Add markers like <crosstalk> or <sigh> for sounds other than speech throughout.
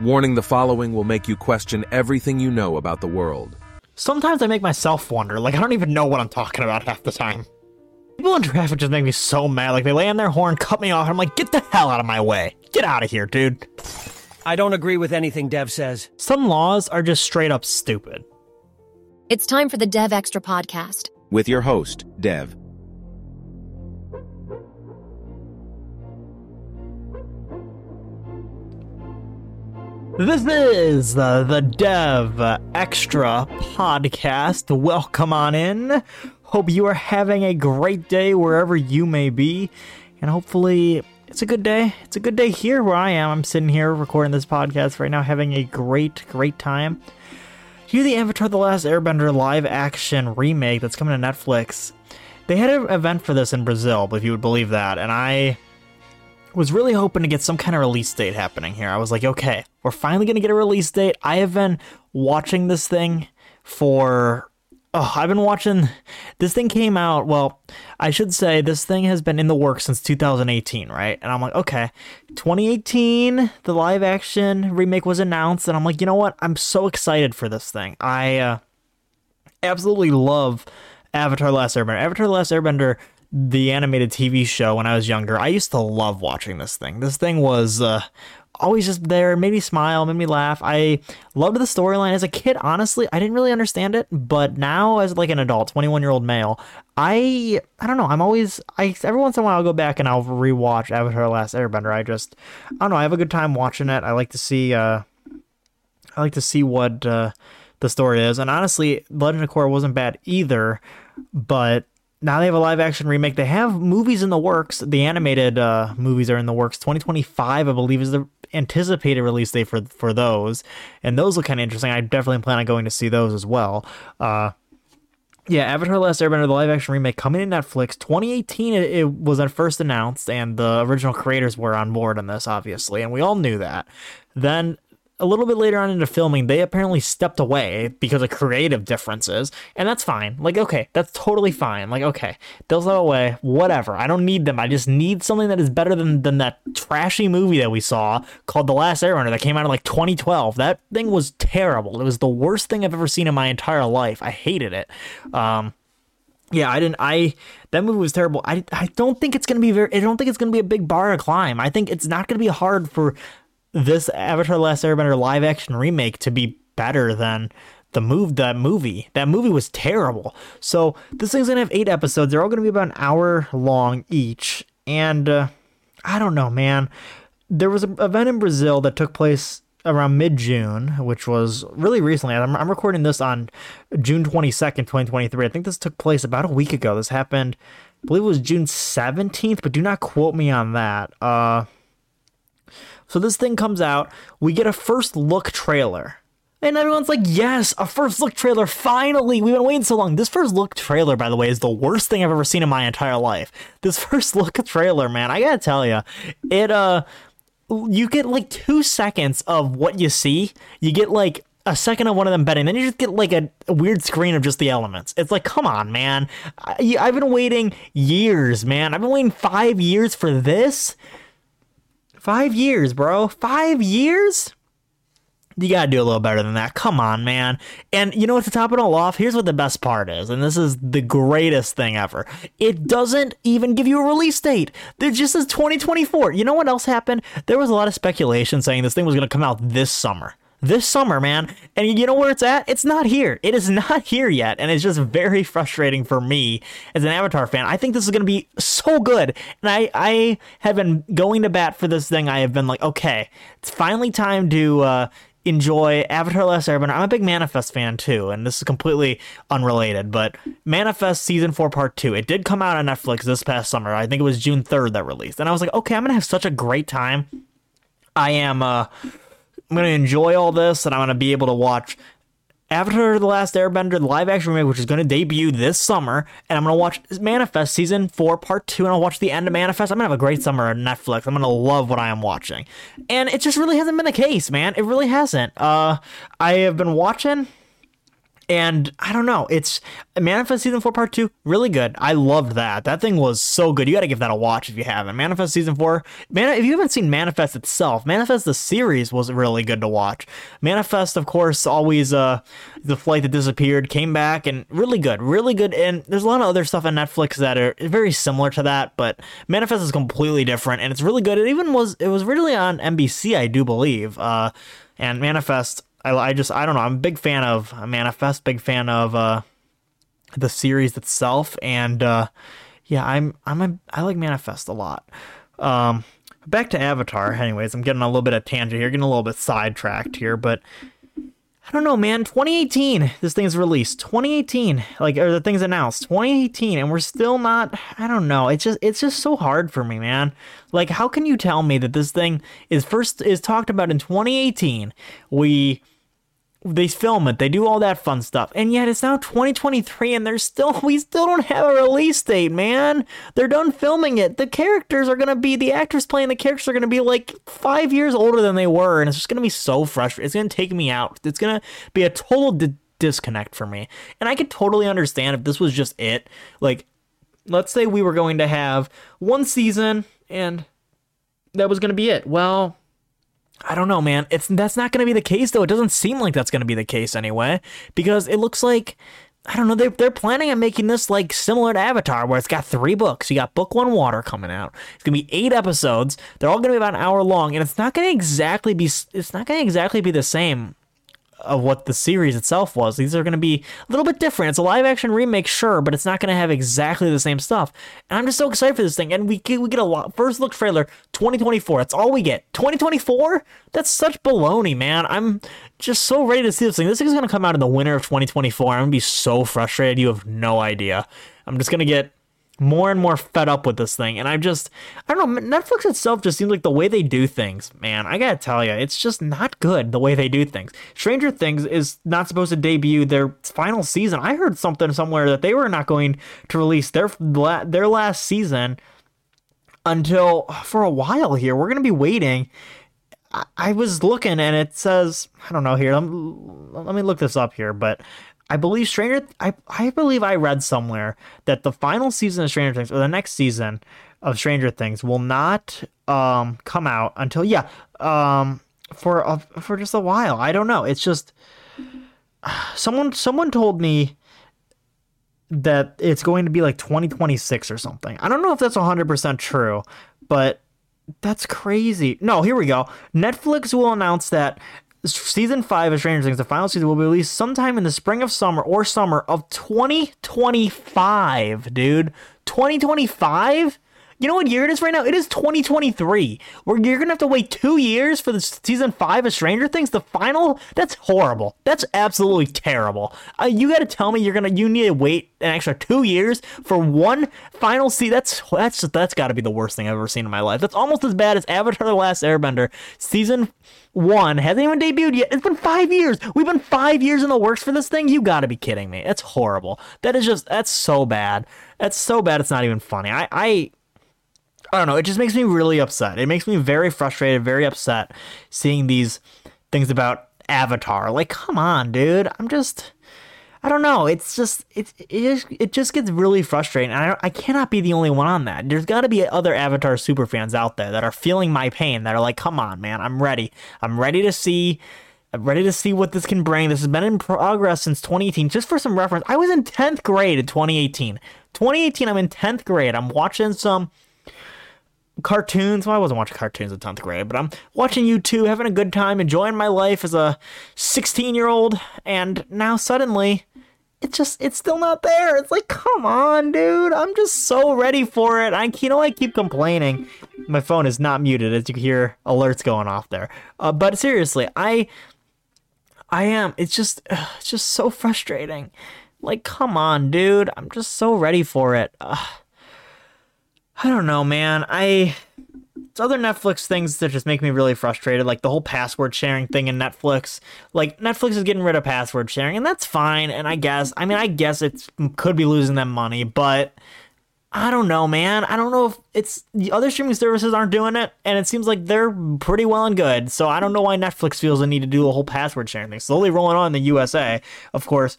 Warning the following will make you question everything you know about the world. Sometimes I make myself wonder, like I don't even know what I'm talking about half the time. People in traffic just make me so mad. Like they lay on their horn, cut me off, and I'm like, get the hell out of my way. Get out of here, dude. I don't agree with anything Dev says. Some laws are just straight up stupid. It's time for the Dev Extra podcast. With your host, Dev. This is the, the Dev Extra podcast. Welcome on in. Hope you are having a great day wherever you may be. And hopefully, it's a good day. It's a good day here where I am. I'm sitting here recording this podcast right now, having a great, great time. Here, the Avatar The Last Airbender live action remake that's coming to Netflix. They had an event for this in Brazil, if you would believe that. And I was really hoping to get some kind of release date happening here. I was like, okay, we're finally going to get a release date. I have been watching this thing for. Oh, I've been watching. This thing came out. Well, I should say this thing has been in the works since 2018, right? And I'm like, okay, 2018, the live action remake was announced, and I'm like, you know what? I'm so excited for this thing. I uh, absolutely love Avatar: Last Airbender. Avatar: Last Airbender the animated TV show when I was younger, I used to love watching this thing. This thing was uh, always just there, made me smile, made me laugh. I loved the storyline as a kid. Honestly, I didn't really understand it, but now as like an adult, 21 year old male, I I don't know. I'm always I every once in a while I'll go back and I'll rewatch Avatar: Last Airbender. I just I don't know. I have a good time watching it. I like to see uh, I like to see what uh, the story is, and honestly, Legend of Korra wasn't bad either, but now they have a live action remake. They have movies in the works. The animated uh, movies are in the works. 2025, I believe, is the anticipated release date for for those, and those look kind of interesting. I definitely plan on going to see those as well. Uh, yeah, Avatar: Last Airbender, the live action remake coming in Netflix. 2018, it, it was at first announced, and the original creators were on board on this, obviously, and we all knew that. Then a little bit later on into filming, they apparently stepped away because of creative differences, and that's fine. Like, okay, that's totally fine. Like, okay, they'll step away, whatever. I don't need them. I just need something that is better than, than that trashy movie that we saw called The Last Airbender that came out in like 2012. That thing was terrible. It was the worst thing I've ever seen in my entire life. I hated it. Um, yeah, I didn't. I that movie was terrible. I, I don't think it's gonna be very. I don't think it's gonna be a big bar to climb. I think it's not gonna be hard for this Avatar: Last Airbender live action remake to be better than the move that movie. That movie was terrible. So this thing's gonna have eight episodes. They're all gonna be about an hour long each. And uh, I don't know, man. There was an event in Brazil that took place around mid June, which was really recently. I'm, I'm recording this on June 22nd, 2023. I think this took place about a week ago. This happened, I believe it was June 17th, but do not quote me on that. Uh, so this thing comes out, we get a first look trailer. And everyone's like, yes, a first look trailer, finally! We've been waiting so long. This first look trailer, by the way, is the worst thing I've ever seen in my entire life. This <laughs> first look trailer, man, I gotta tell you, it, uh, you get like two seconds of what you see. You get like a second of one of them betting, then you just get like a, a, weird screen of just the elements. It's like, come on, man. I, I've been waiting years, man. I've been waiting five years for this. Five years, bro. Five years? You gotta do a little better than that. Come on, man. And you know what, to top it all off, here's what the best part is, and this is the greatest thing ever. It doesn't even give you a release date. It just says 2024. You know what else happened? There was a lot of speculation saying this thing was gonna come out this summer this summer, man. And you know where it's at? It's not here. It is <laughs> not here yet. And it's just very frustrating for me as an Avatar fan. I think this is going to be so good. And I, I have been going to bat for this thing. I have been like, okay, it's finally time to uh, enjoy Avatar Last Airbender. I'm a big Manifest fan too, and this is completely unrelated, but Manifest Season 4 Part 2. It did come out on Netflix this past summer. I think it was June 3rd that released. And I was like, okay, I'm going to have such a great time. I am uh I'm going to enjoy all this and I'm going to be able to watch Avatar The Last Airbender, the live action remake, which is going to debut this summer, and I'm going to watch Manifest Season 4 Part 2, and I'll watch the end of Manifest. I'm going to have a great summer on Netflix. I'm going to love what I am watching. And it just really hasn't been the case, man. It really hasn't. Uh, I have been watching and I don't know. It's Manifest season four part two, really good. I loved that. That thing was so good. You got to give that a watch if you haven't. Manifest season four. Man, if you haven't seen Manifest itself, Manifest the series was really good to watch. Manifest, of course, always uh the flight that disappeared came back and really good, really good. And there's a lot of other stuff on Netflix that are very similar to that, but Manifest is completely different and it's really good. It even was it was originally on NBC, I do believe. Uh, and Manifest I, I just I don't know. I'm a big fan of Manifest, big fan of uh, the series itself, and uh, yeah, I'm I'm a, I like Manifest a lot. Um, back to Avatar. Anyways, I'm getting a little bit of tangent here, getting a little bit sidetracked here, but I don't know, man. 2018, this thing's released. 2018, like or the thing's announced. 2018, and we're still not. I don't know. It's just it's just so hard for me, man. Like, how can you tell me that this thing is first is talked about in 2018? We they film it, they do all that fun stuff, and yet it's now 2023 and they're still <laughs> we still don't have a release date, man. They're done filming it. The characters are gonna be the actors playing the characters are gonna be like five years older than they were, and it's just gonna be so frustrating. It's gonna take me out. It's gonna be a total di- disconnect for me, and I could totally understand if this was just it. Like, let's say we were going to have one season and that was gonna be it. Well I don't know, man. It's that's not going to be the case though. It doesn't seem like that's going to be the case anyway because it looks like I don't know. They're, they're planning on making this like similar to Avatar, where it's got three books. You got book one, Water, coming out. It's gonna be eight episodes. They're all gonna be about an hour long, and it's not gonna exactly be. It's not gonna exactly be the same of what the series itself was. These are going to be a little bit different. It's a live action remake, sure, but it's not going to have exactly the same stuff. And I'm just so excited for this thing. And we get, we get a lot, first look trailer 2024. That's all we get. 2024? That's such baloney, man. I'm just so ready to see this thing. This is going to come out in the winter of 2024. I'm going to be so frustrated. You have no idea. I'm just going to get more and more fed up with this thing. And I'm just, I don't know, Netflix itself just seems like the way they do things, man. I gotta tell you, it's just not good the way they do things. Stranger Things is not supposed to debut their final season. I heard something somewhere that they were not going to release their their last season until uh, for a while here. We're gonna be waiting. I was looking and it says, I don't know here. Let me look this up here, but I believe Stranger. I I believe I read somewhere that the final season of Stranger Things or the next season of Stranger Things will not um come out until yeah um for a, for just a while. I don't know. It's just <sighs> someone someone told me that it's going to be like 2026 or something. I don't know if that's 100% true, but that's crazy. No, here we go. Netflix will announce that season five of Stranger Things, the final season, will be released sometime in the spring of summer or summer of 2025, dude. 2025? You know what year it is right now? It is 2023. Where you're gonna have to wait two years for the season five of Stranger Things, the final. That's horrible. That's absolutely terrible. Uh, you got to tell me you're gonna you need to wait an extra two years for one final season. That's that's that's got to be the worst thing I've ever seen in my life. That's almost as bad as Avatar: The Last Airbender season one hasn't even debuted yet. It's been five years. We've been five years in the works for this thing. You got to be kidding me. That's horrible. That is just that's so bad. That's so bad. It's not even funny. I I I don't know. It just makes me really upset. It makes me very frustrated, very upset seeing these things about Avatar. Like, come on, dude. I'm just. I don't know. It's just it it, it just gets really frustrating. I I cannot be the only one on that. There's got to be other Avatar super fans out there that are feeling my pain. That are like, come on, man. I'm ready. I'm ready to see. I'm ready to see what this can bring. This has been in progress since 2018. Just for some reference, I was in 10th grade in 2018. 2018, I'm in 10th grade. I'm watching some cartoons. Well, I wasn't watching cartoons in 10th grade, but I'm watching YouTube, having a good time, enjoying my life as a 16 year old, and now suddenly it's just it's still not there. It's like, come on, dude. I'm just so ready for it. I you know I keep complaining. My phone is not muted as you can hear alerts going off there. Uh, but seriously, I I am. It's just it's just so frustrating. Like, come on, dude. I'm just so ready for it. Uh, I don't know, man. I it's other Netflix things that just make me really frustrated, like the whole password sharing thing in Netflix. Like Netflix is getting rid of password sharing, and that's fine. And I guess, I mean, I guess it could be losing them money, but I don't know, man. I don't know if it's the other streaming services aren't doing it, and it seems like they're pretty well and good. So I don't know why Netflix feels the need to do a whole password sharing thing. Slowly rolling on in the USA, of course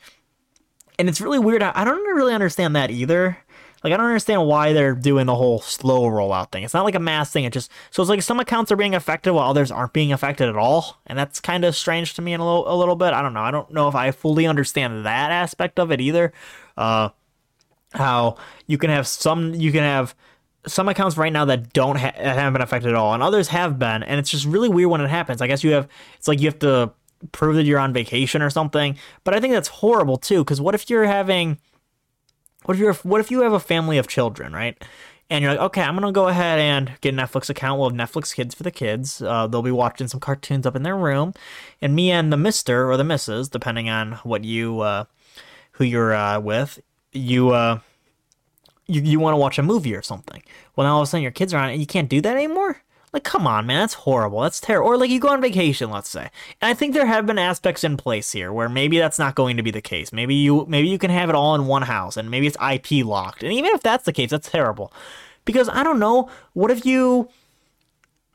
and it's really weird. I don't really understand that either. Like I don't understand why they're doing the whole slow rollout thing. It's not like a mass thing. It just so it's like some accounts are being affected while others aren't being affected at all, and that's kind of strange to me in a little a little bit. I don't know. I don't know if I fully understand that aspect of it either. Uh, how you can have some you can have some accounts right now that don't ha- haven't been affected at all, and others have been, and it's just really weird when it happens. I guess you have it's like you have to prove that you're on vacation or something, but I think that's horrible too. Because what if you're having what if you're what if you have a family of children, right? And you're like, okay, I'm gonna go ahead and get a Netflix account. We'll have Netflix Kids for the kids. Uh, they'll be watching some cartoons up in their room, and me and the Mister or the Missus, depending on what you uh, who you're uh, with, you uh, you you want to watch a movie or something. Well, now all of a sudden your kids are on it, and you can't do that anymore. Like, come on, man, that's horrible. That's terrible. Or like you go on vacation, let's say. And I think there have been aspects in place here where maybe that's not going to be the case. Maybe you maybe you can have it all in one house, and maybe it's IP locked. And even if that's the case, that's terrible. Because I don't know. What if you?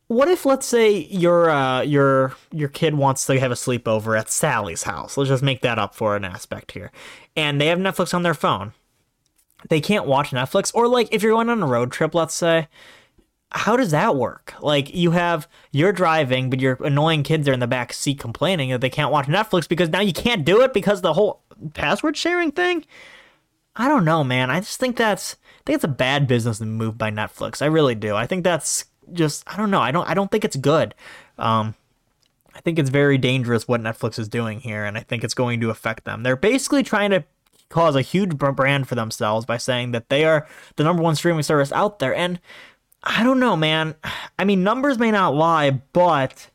What if let's say your uh, your your kid wants to have a sleepover at Sally's house? Let's just make that up for an aspect here, and they have Netflix on their phone. They can't watch Netflix, or like if you're going on a road trip, let's say how does that work? Like you have you're driving, but your annoying kids are in the back seat complaining that they can't watch Netflix because now you can't do it because the whole password sharing thing. I don't know, man. I just think that's I think it's a bad business move by Netflix. I really do. I think that's just I don't know. I don't I don't think it's good. Um, I think it's very dangerous what Netflix is doing here, and I think it's going to affect them. They're basically trying to cause a huge brand for themselves by saying that they are the number one streaming service out there, and I don't know, man. I mean, numbers may not lie, but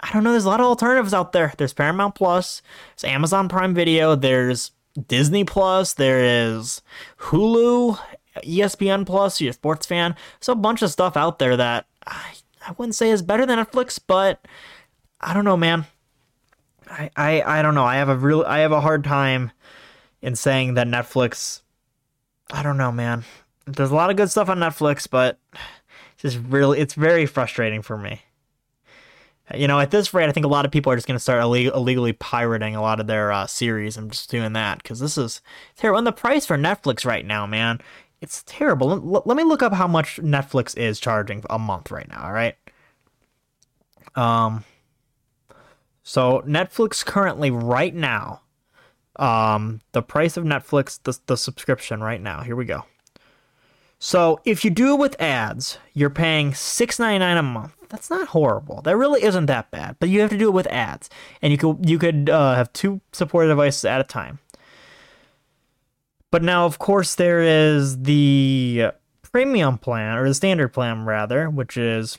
I don't know. There's a lot of alternatives out there. There's Paramount Plus, there's Amazon Prime Video, there's Disney Plus, there is Hulu, ESPN Plus, you're a sports fan. So a bunch of stuff out there that I, I wouldn't say is better than Netflix, but I don't know, man. I, I I don't know. I have a real I have a hard time in saying that Netflix I don't know, man there's a lot of good stuff on Netflix, but it's just really it's very frustrating for me. You know, at this rate, I think a lot of people are just going to start illeg- illegally pirating a lot of their uh, series. I'm just doing that because this is terrible. And the price for Netflix right now, man, it's terrible. L- let me look up how much Netflix is charging a month right now. All right. Um. So Netflix currently right now, um, the price of Netflix, the the subscription right now. Here we go. So if you do it with ads, you're paying six ninety nine a month. That's not horrible. That really isn't that bad. But you have to do it with ads, and you could you could uh, have two supported devices at a time. But now, of course, there is the premium plan or the standard plan rather, which is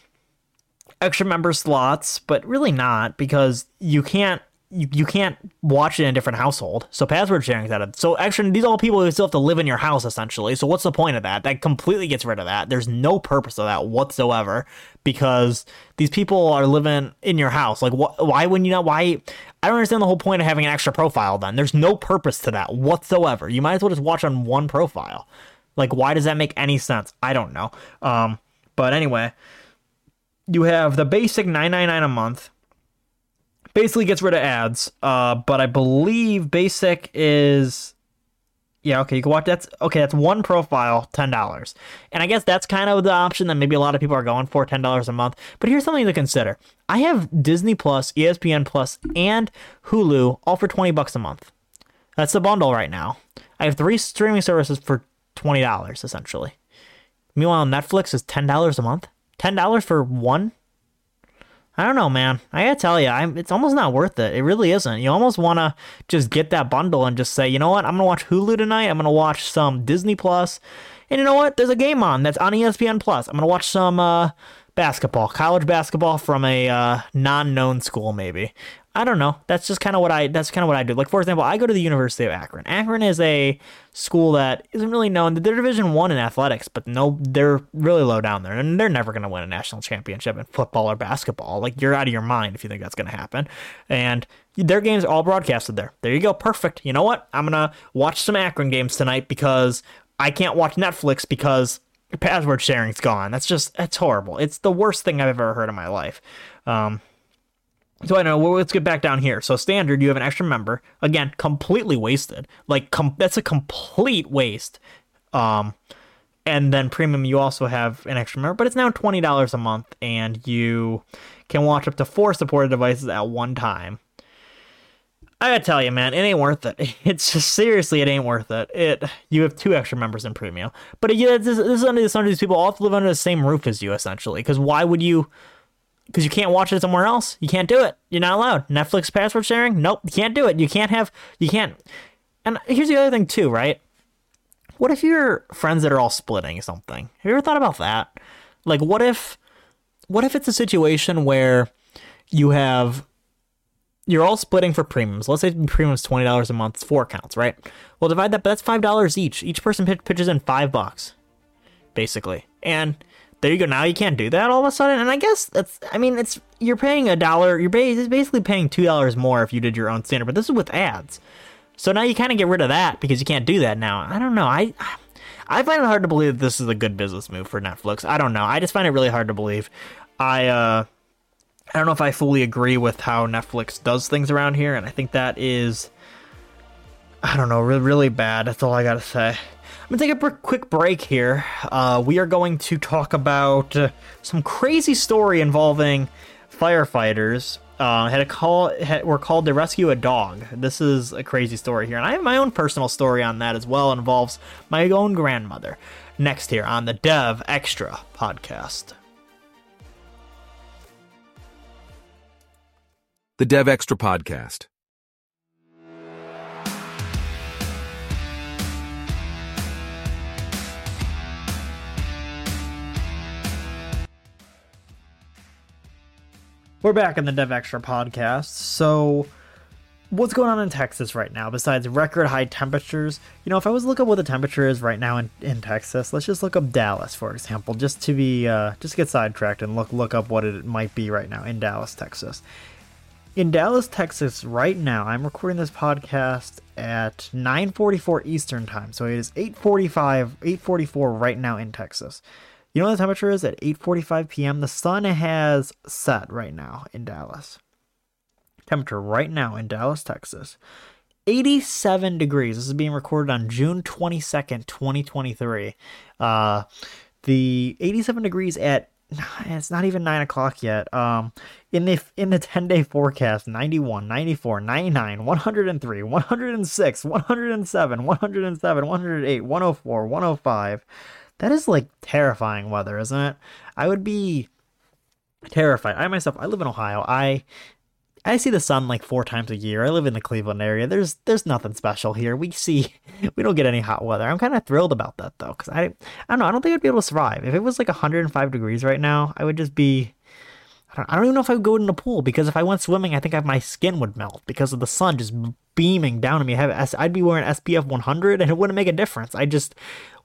extra member slots, but really not because you can't you, you can't watch it in a different household. So password sharing is out of so actually these are all people who still have to live in your house essentially. So what's the point of that? That completely gets rid of that. There's no purpose of that whatsoever because these people are living in your house. Like wh- why wouldn't you not why I don't understand the whole point of having an extra profile then. There's no purpose to that whatsoever. You might as well just watch on one profile. Like why does that make any sense? I don't know. Um but anyway, you have the basic 999 a month basically gets rid of ads. Uh, but I believe basic is yeah, okay, you can watch that's okay, that's one profile, ten dollars. And I guess that's kind of the option that maybe a lot of people are going for, ten dollars a month. But here's something to consider. I have Disney Plus, ESPN Plus, and Hulu all for twenty bucks a month. That's the bundle right now. I have three streaming services for twenty dollars essentially. Meanwhile, Netflix is ten dollars a month. Ten dollars for one I don't know, man. I gotta tell you, I'm, it's almost not worth it. It really isn't. You almost want to just get that bundle and just say, you know what, I'm gonna watch Hulu tonight. I'm gonna watch some Disney Plus, and you know what? There's a game on that's on ESPN Plus. I'm gonna watch some uh, basketball, college basketball from a uh, non-known school, maybe. I don't know. That's just kind of what I. That's kind of what I do. Like for example, I go to the University of Akron. Akron is a school that isn't really known. They're Division One in athletics, but no, they're really low down there, and they're never going to win a national championship in football or basketball. Like you're out of your mind if you think that's going to happen. And their games are all broadcasted there. There you go. Perfect. You know what? I'm gonna watch some Akron games tonight because I can't watch Netflix because password sharing's gone. That's just that's horrible. It's the worst thing I've ever heard in my life. Um, So I know. Well, let's get back down here. So standard, you have an extra member. Again, completely wasted. Like com- that's a complete waste. Um, and then premium, you also have an extra member, but it's now twenty dollars a month, and you can watch up to four supported devices at one time. I gotta tell you, man, it ain't worth it. <laughs> It's just seriously, it ain't worth it. It you have two extra members in premium, but yeah, this, this is under this under these people all have to live under the same roof as you essentially. Because why would you? Because you can't watch it somewhere else. You can't do it. You're not allowed. Netflix password sharing? Nope, you can't do it. You can't have. You can't. And here's the other thing too, right? What if you're friends that are all splitting something? Have you ever thought about that? Like, what if, what if it's a situation where you have you're all splitting for premiums. Let's say premiums twenty dollars a month, four accounts, right? Well, divide that. But that's five dollars each. Each person pitches in five bucks, basically. And there you go. Now you can't do that all of a sudden. And I guess that's. I mean, it's you're paying a dollar. You're basically paying two dollars more if you did your own standard. But this is with ads, so now you kind of get rid of that because you can't do that now. I don't know. I. I find it hard to believe that this is a good business move for Netflix. I don't know. I just find it really hard to believe. I uh I don't know if I fully agree with how Netflix does things around here, and I think that is, I don't know, really, really bad. That's all I gotta say. Gonna take a quick break here. Uh, we are going to talk about uh, some crazy story involving firefighters. Uh, had a call. Had, were called to rescue a dog. This is a crazy story here, and I have my own personal story on that as well. It involves my own grandmother. Next here on the Dev Extra podcast. The Dev Extra Podcast. We're back in the Dev Extra podcast. So, what's going on in Texas right now besides record high temperatures? You know, if I was to look up what the temperature is right now in, in Texas, let's just look up Dallas, for example, just to be uh, just get sidetracked and look look up what it might be right now in Dallas, Texas. In Dallas, Texas, right now, I'm recording this podcast at 9:44 Eastern time, so it is 8:45 8:44 right now in Texas. You know what the temperature is at 8:45 p.m. The sun has set right now in Dallas. Temperature right now in Dallas, Texas, 87 degrees. This is being recorded on June 22nd, 2023. Uh, the 87 degrees at <laughs> it's not even 9 o'clock yet. Um, in the in the 10 day forecast 91 94 99 103 106 107 107 108 104 105 that is like terrifying weather, isn't it? I would be terrified. I myself, I live in Ohio. I I see the sun like four times a year. I live in the Cleveland area. There's there's nothing special here. We see <laughs> we don't get any hot weather. I'm kind of thrilled about that though, because I I don't know. I don't think I'd be able to survive if it was like 105 degrees right now. I would just be. I don't, I don't even know if I would go in the pool because if I went swimming, I think I, my skin would melt because of the sun just beaming down on me. I'd be wearing SPF 100 and it wouldn't make a difference. I just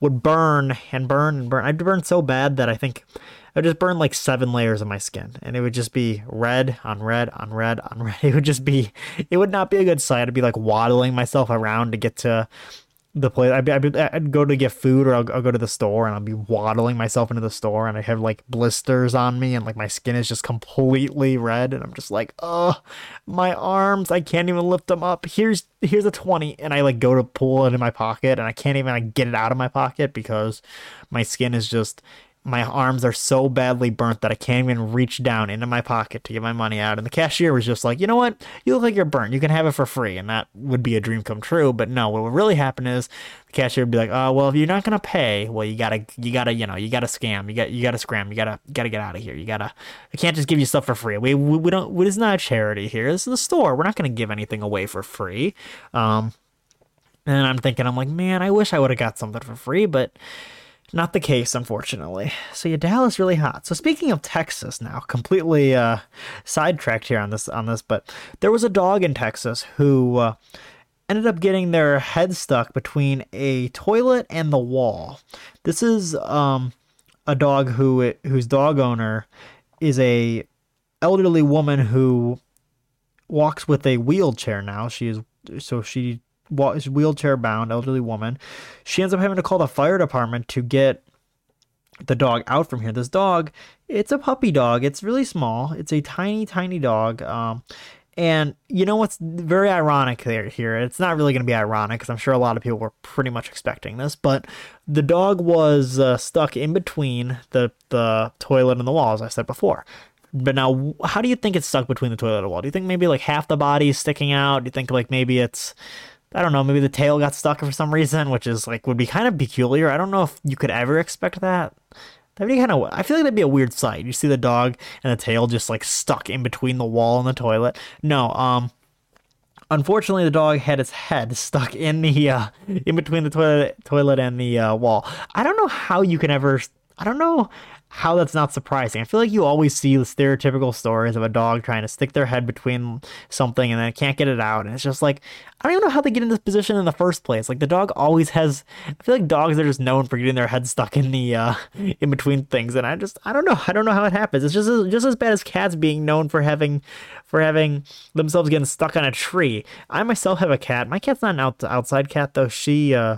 would burn and burn and burn. I'd burn so bad that I think I would just burn like seven layers of my skin and it would just be red on red on red on red. <laughs> It would just be, it would not be a good sight. I'd be like waddling myself around to get to the place. I'd, I'd, I'd, go to get food or I'll, I'll, go to the store and I'll be waddling myself into the store and I have like blisters on me and like my skin is just completely red and I'm just like, oh, my arms, I can't even lift them up. Here's here's a 20 and I like go to pull it in my pocket and I can't even like, get it out of my pocket because my skin is just my arms are so badly burnt that I can't even reach down into my pocket to get my money out. And the cashier was just like, you know what? You look like you're burnt. You can have it for free. And that would be a dream come true. But no, what would really happen is the cashier would be like, oh, well, if you're not going to pay, well, you gotta, you gotta, you know, you gotta scam. You got, you gotta scram. You gotta, gotta get out of here. You gotta, I can't just give you stuff for free. We, we, we don't, it's not a charity here. This is a store. We're not going to give anything away for free. Um, and I'm thinking, I'm like, man, I wish I would have got something for free, but not the case, unfortunately. So yeah, Dallas really hot. So speaking of Texas now, completely uh, sidetracked here on this on this, but there was a dog in Texas who uh, ended up getting their head stuck between a toilet and the wall. This is um, a dog who whose dog owner is a elderly woman who walks with a wheelchair now. She is so she is wheelchair bound elderly woman. She ends up having to call the fire department to get the dog out from here. This dog, it's a puppy dog. It's really small. It's a tiny, tiny dog. Um, and you know what's very ironic there here? It's not really going to be ironic because I'm sure a lot of people were pretty much expecting this, but the dog was uh, stuck in between the the toilet and the wall, as I said before. But now, how do you think it's stuck between the toilet and the wall? Do you think maybe like half the body is sticking out? Do you think like maybe it's I don't know, maybe the tail got stuck for some reason, which is like would be kind of peculiar. I don't know if you could ever expect that. That'd be kind of. I feel like that'd be a weird sight. You see the dog and the tail just like stuck in between the wall and the toilet. No, um, unfortunately, the dog had its head stuck in the uh, in between the toilet toilet and the uh, wall. I don't know how you can ever. I don't know how that's not surprising. I feel like you always see the stereotypical stories of a dog trying to stick their head between something and then can't get it out. And it's just like, I don't even know how they get in this position in the first place. Like the dog always has, I feel like dogs are just known for getting their head stuck in the, uh, <laughs> in between things. And I just, I don't know. I don't know how it happens. It's just, just as bad as cats being known for having, for having themselves getting stuck on a tree. I myself have a cat. My cat's not an out, outside cat though. She, uh,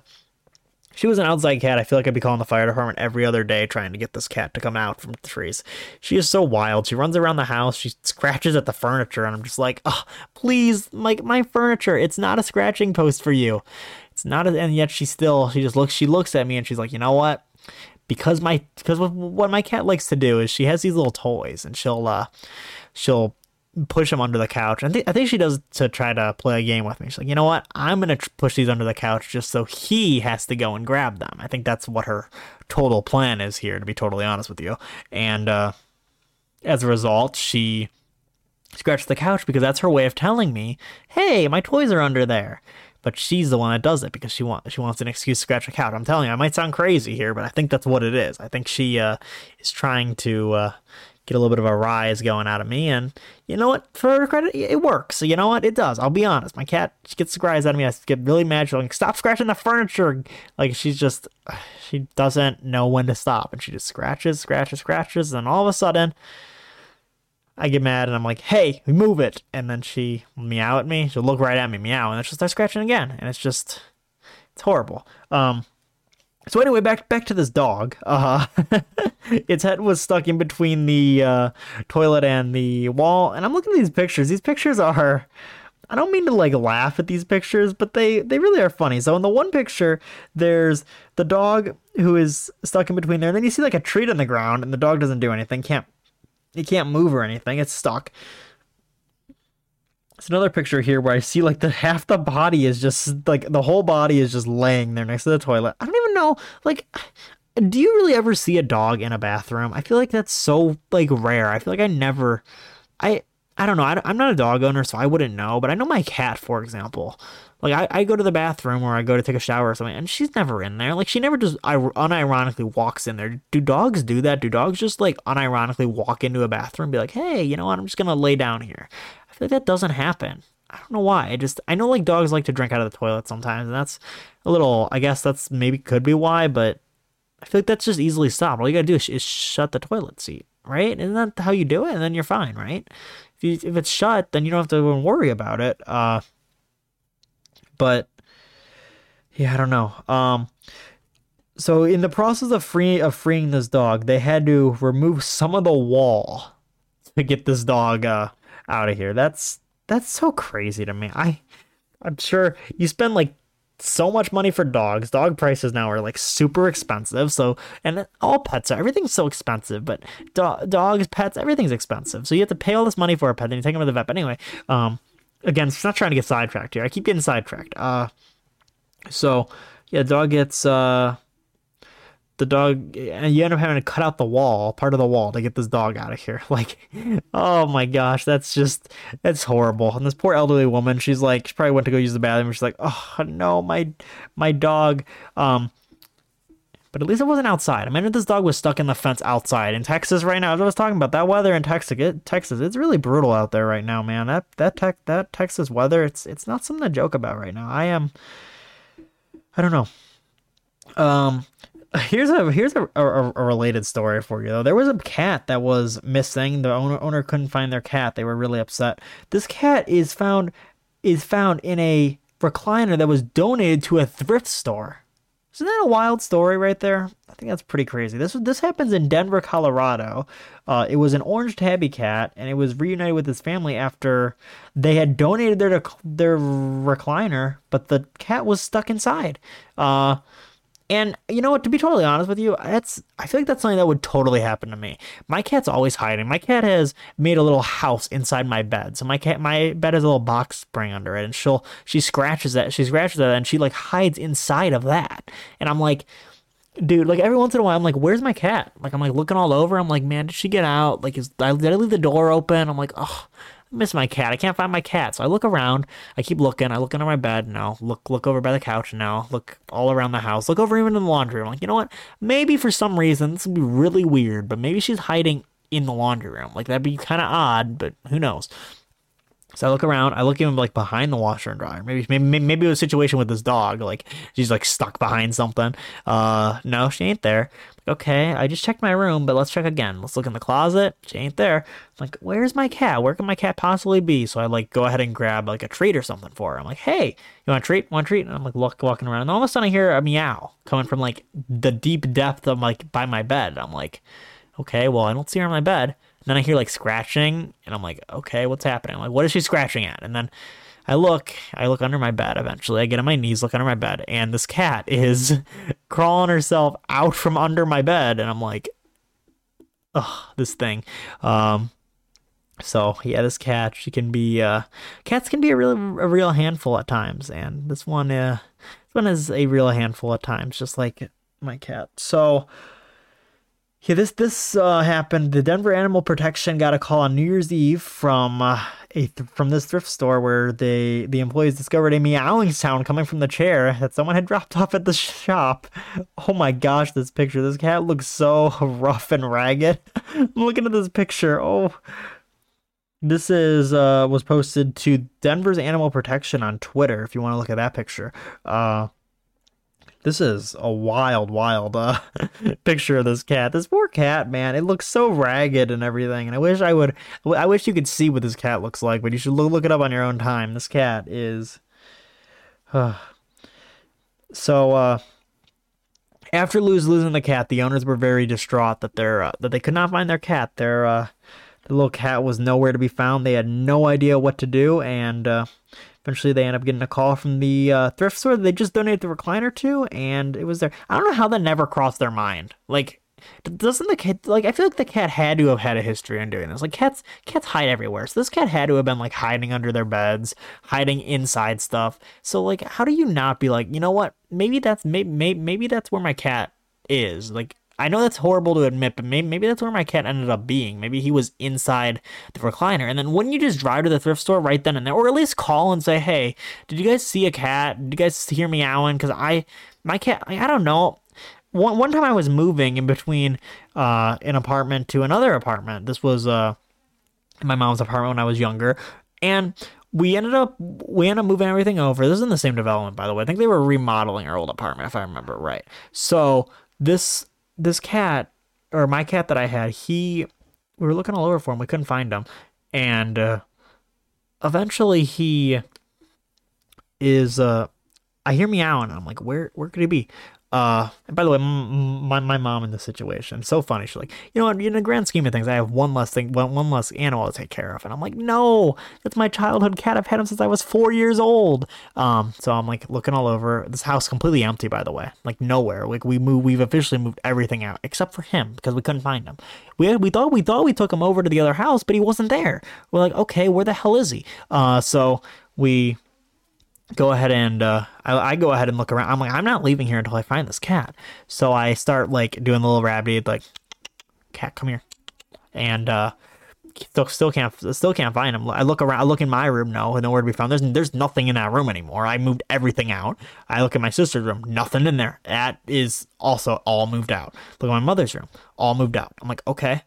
she was an outside cat. I feel like I'd be calling the fire department every other day trying to get this cat to come out from the trees. She is so wild. She runs around the house. She scratches at the furniture, and I'm just like, oh, please, like my furniture. It's not a scratching post for you. It's not, a, and yet she still, she just looks, she looks at me and she's like, you know what? Because my, because what my cat likes to do is she has these little toys, and she'll, uh, she'll push them under the couch. I think I think she does to try to play a game with me. She's like, you know what? I'm gonna push these under the couch just so he has to go and grab them. I think that's what her total plan is here, to be totally honest with you. And uh, as a result, she scratches the couch because that's her way of telling me, hey, my toys are under there. But she's the one that does it because she wants she wants an excuse to scratch the couch. I'm telling you, I might sound crazy here, but I think that's what it is. I think she uh, is trying to uh, get a little bit of a rise going out of me. And you know what? For credit, it works. So you know what? It does. I'll be honest. My cat she gets the rise out of me. I get really mad. She's like, "Stop scratching the furniture!" Like she's just <sighs> she doesn't know when to stop, and she just scratches, scratches, scratches, and then all of a sudden. I get mad and I'm like, hey, move it. And then she meow at me. She'll look right at me, meow, and then she'll start scratching again. And it's just, it's horrible. Um, so anyway, back back to this dog. Uh, <laughs> its head was stuck in between the uh, toilet and the wall, and I'm looking at these pictures. These pictures are. I don't mean to like laugh at these pictures, but they they really are funny. So in the one picture, there's the dog who is stuck in between there, and then you see like a treat on the ground, and the dog doesn't do anything. Can't it can't move or anything. It's stuck. It's another picture here where I see like the half the body is just like the whole body is just laying there next to the toilet. I don't know like do you really ever see a dog in a bathroom? I feel like that's so like rare. I feel like I never I I don't know. I, am not a dog owner, so I wouldn't know. But I know my cat, for example. Like I, I go to the bathroom or I go to take a shower or something, and she's never in there. Like she never just I, unironically walks in there. Do dogs do that? Do dogs just like unironically walk into a bathroom and be like, "Hey, you know what? I'm just gonna lay down here." I feel like that doesn't happen. I don't know why. I just I know like dogs like to drink out of the toilet sometimes, and that's a little. I guess that's maybe could be why, but I feel like that's just easily stopped. All you gotta do is, is shut the toilet seat, right? Isn't that how you do it? And then you're fine, right? If you, if it's shut, then you don't have to even worry about it. Uh, but yeah, I don't know. Um, so in the process of free of freeing this dog, they had to remove some of the wall to get this dog uh out of here. That's that's so crazy to me. I I'm sure you spend like so much money for dogs. Dog prices now are like super expensive. So, and all pets are everything's so expensive. But do- dogs, pets, everything's expensive. So you have to pay all this money for a pet, then you take them to the vet. But anyway, um, again, it's not trying to get sidetracked here. I keep getting sidetracked. Uh, so yeah, dog gets uh the dog and you end up having to cut out the wall part of the wall to get this dog out of here <laughs> like oh my gosh that's just that's horrible and this poor elderly woman she's like she probably went to go use the bathroom she's like oh no my my dog um but at least it wasn't outside. I mean, if this dog was stuck in the fence outside in Texas right now. As I was talking about that weather in Texas, it, Texas, it's really brutal out there right now, man. That that tech that Texas weather, it's it's not something to joke about right now. I am, I don't know. Um, here's a here's a, a, a, related story for you though. There was a cat that was missing. The owner owner couldn't find their cat. They were really upset. This cat is found is found in a recliner that was donated to a thrift store. Isn't that a wild story right there? I think that's pretty crazy. This this happens in Denver, Colorado. Uh, it was an orange tabby cat, and it was reunited with his family after they had donated their their recliner, but the cat was stuck inside. Uh, and you know what? To be totally honest with you, that's I feel like that's something that would totally happen to me. My cat's always hiding. My cat has made a little house inside my bed. So my cat, my bed has a little box spring under it, and she'll she scratches that, she scratches that, and she like hides inside of that. And I'm like, dude, like every once in a while, I'm like, where's my cat? Like I'm like looking all over. I'm like, man, did she get out? Like, is did I leave the door open? I'm like, oh, miss my cat. I can't find my cat. So I look around. I keep looking. I look under my bed. No. Look look over by the couch. No. Look all around the house. Look over even in the laundry. I'm like, you know what? Maybe for some reason this would be really weird, but maybe she's hiding in the laundry room. Like that'd be kind of odd, but who knows? So I look around. I look even like behind the washer and dryer. Maybe maybe maybe it was a situation with this dog. Like she's like stuck behind something. Uh, no, she ain't there. Okay, I just checked my room, but let's check again. Let's look in the closet. She ain't there. I'm like, where's my cat? Where can my cat possibly be? So I like go ahead and grab like a treat or something for her. I'm like, hey, you want a treat? Want a treat? And I'm like look, walking around, and all of a sudden I hear a meow coming from like the deep depth of like by my bed. I'm like, okay, well I don't see her on my bed. And then I hear like scratching, and I'm like, okay, what's happening? I'm like, what is she scratching at? And then I look, I look under my bed eventually. I get on my knees, look under my bed, and this cat is <laughs> crawling herself out from under my bed. And I'm like, ugh, this thing. Um, so yeah, this cat, she can be, uh, cats can be a real, a real handful at times. And this one, uh, this one is a real handful at times, just like my cat. So, yeah, this this uh, happened. The Denver Animal Protection got a call on New Year's Eve from uh, a th- from this thrift store where they the employees discovered a meowing sound coming from the chair that someone had <laughs> dropped off at the shop. Oh my gosh, this picture! This cat looks so <laughs> rough and ragged. <laughs> I'm looking at this picture. Oh, this is uh, was posted to Denver's Animal Protection on Twitter. If you want to look at that picture. Uh, this is a wild, wild uh, <laughs> picture of this cat. This poor cat, man. It looks so ragged and everything. And I wish I would. I wish you could see what this cat looks like, but you should look, look it up on your own time. This cat is. Uh, <sighs> so uh, after lose losing the cat, the owners were very distraught that their uh, that they could not find their cat. Their uh, the little cat was nowhere to be found. They had no idea what to do, and uh, Eventually, they end up getting a call from the uh, thrift store they just donated the recliner to, and it was there. I don't know how that never crossed their mind. Like, doesn't the cat like? I feel like the cat had to have had a history in doing this. Like, cats, cats hide everywhere. So this cat had to have been like hiding under their beds, hiding inside stuff. So like, how do you not be like, you know what? Maybe that's maybe maybe, maybe that's where my cat is. Like, I know that's horrible to admit, but maybe, maybe that's where my cat ended up being. Maybe he was inside the recliner. And then wouldn't you just drive to the thrift store right then and there, or at least call and say, "Hey, did you guys see a cat? Did you guys hear meowing? Because I, my cat, I, I don't know." One one time I was moving in between uh, an apartment to another apartment. This was uh, my mom's apartment when I was younger, and we ended up we ended up moving everything over. This is in the same development, by the way. I think they were remodeling our old apartment, if I remember right. So this this cat or my cat that I had, he we were looking all over for him. We couldn't find him, and uh, eventually he is. Uh, I hear meowing. And I'm like, where where could he be? Uh, and by the way, m- my my mom in this situation, so funny. She's like, you know what? In the grand scheme of things, I have one less thing, one, one less animal to take care of, and I'm like, no, that's my childhood cat. I've had him since I was four years old. Um, so I'm like looking all over this house, completely empty, by the way, like nowhere. Like we move, we've officially moved everything out except for him because we couldn't find him. We we thought we thought we took him over to the other house, but he wasn't there. We're like, okay, where the hell is he? Uh, so we go ahead and uh, I, I, go ahead and look around. I'm like, I'm not leaving here until I find this cat. So I start like doing the little rabbit, like, cat, come here, and uh, still, still can't, still can't find him. I look around, I look in my room, no, nowhere to be found. There's, there's nothing in that room anymore. I moved everything out. I look at my sister's room, nothing in there. That is also all moved out. Look at my mother's room, all moved out. I'm like, okay.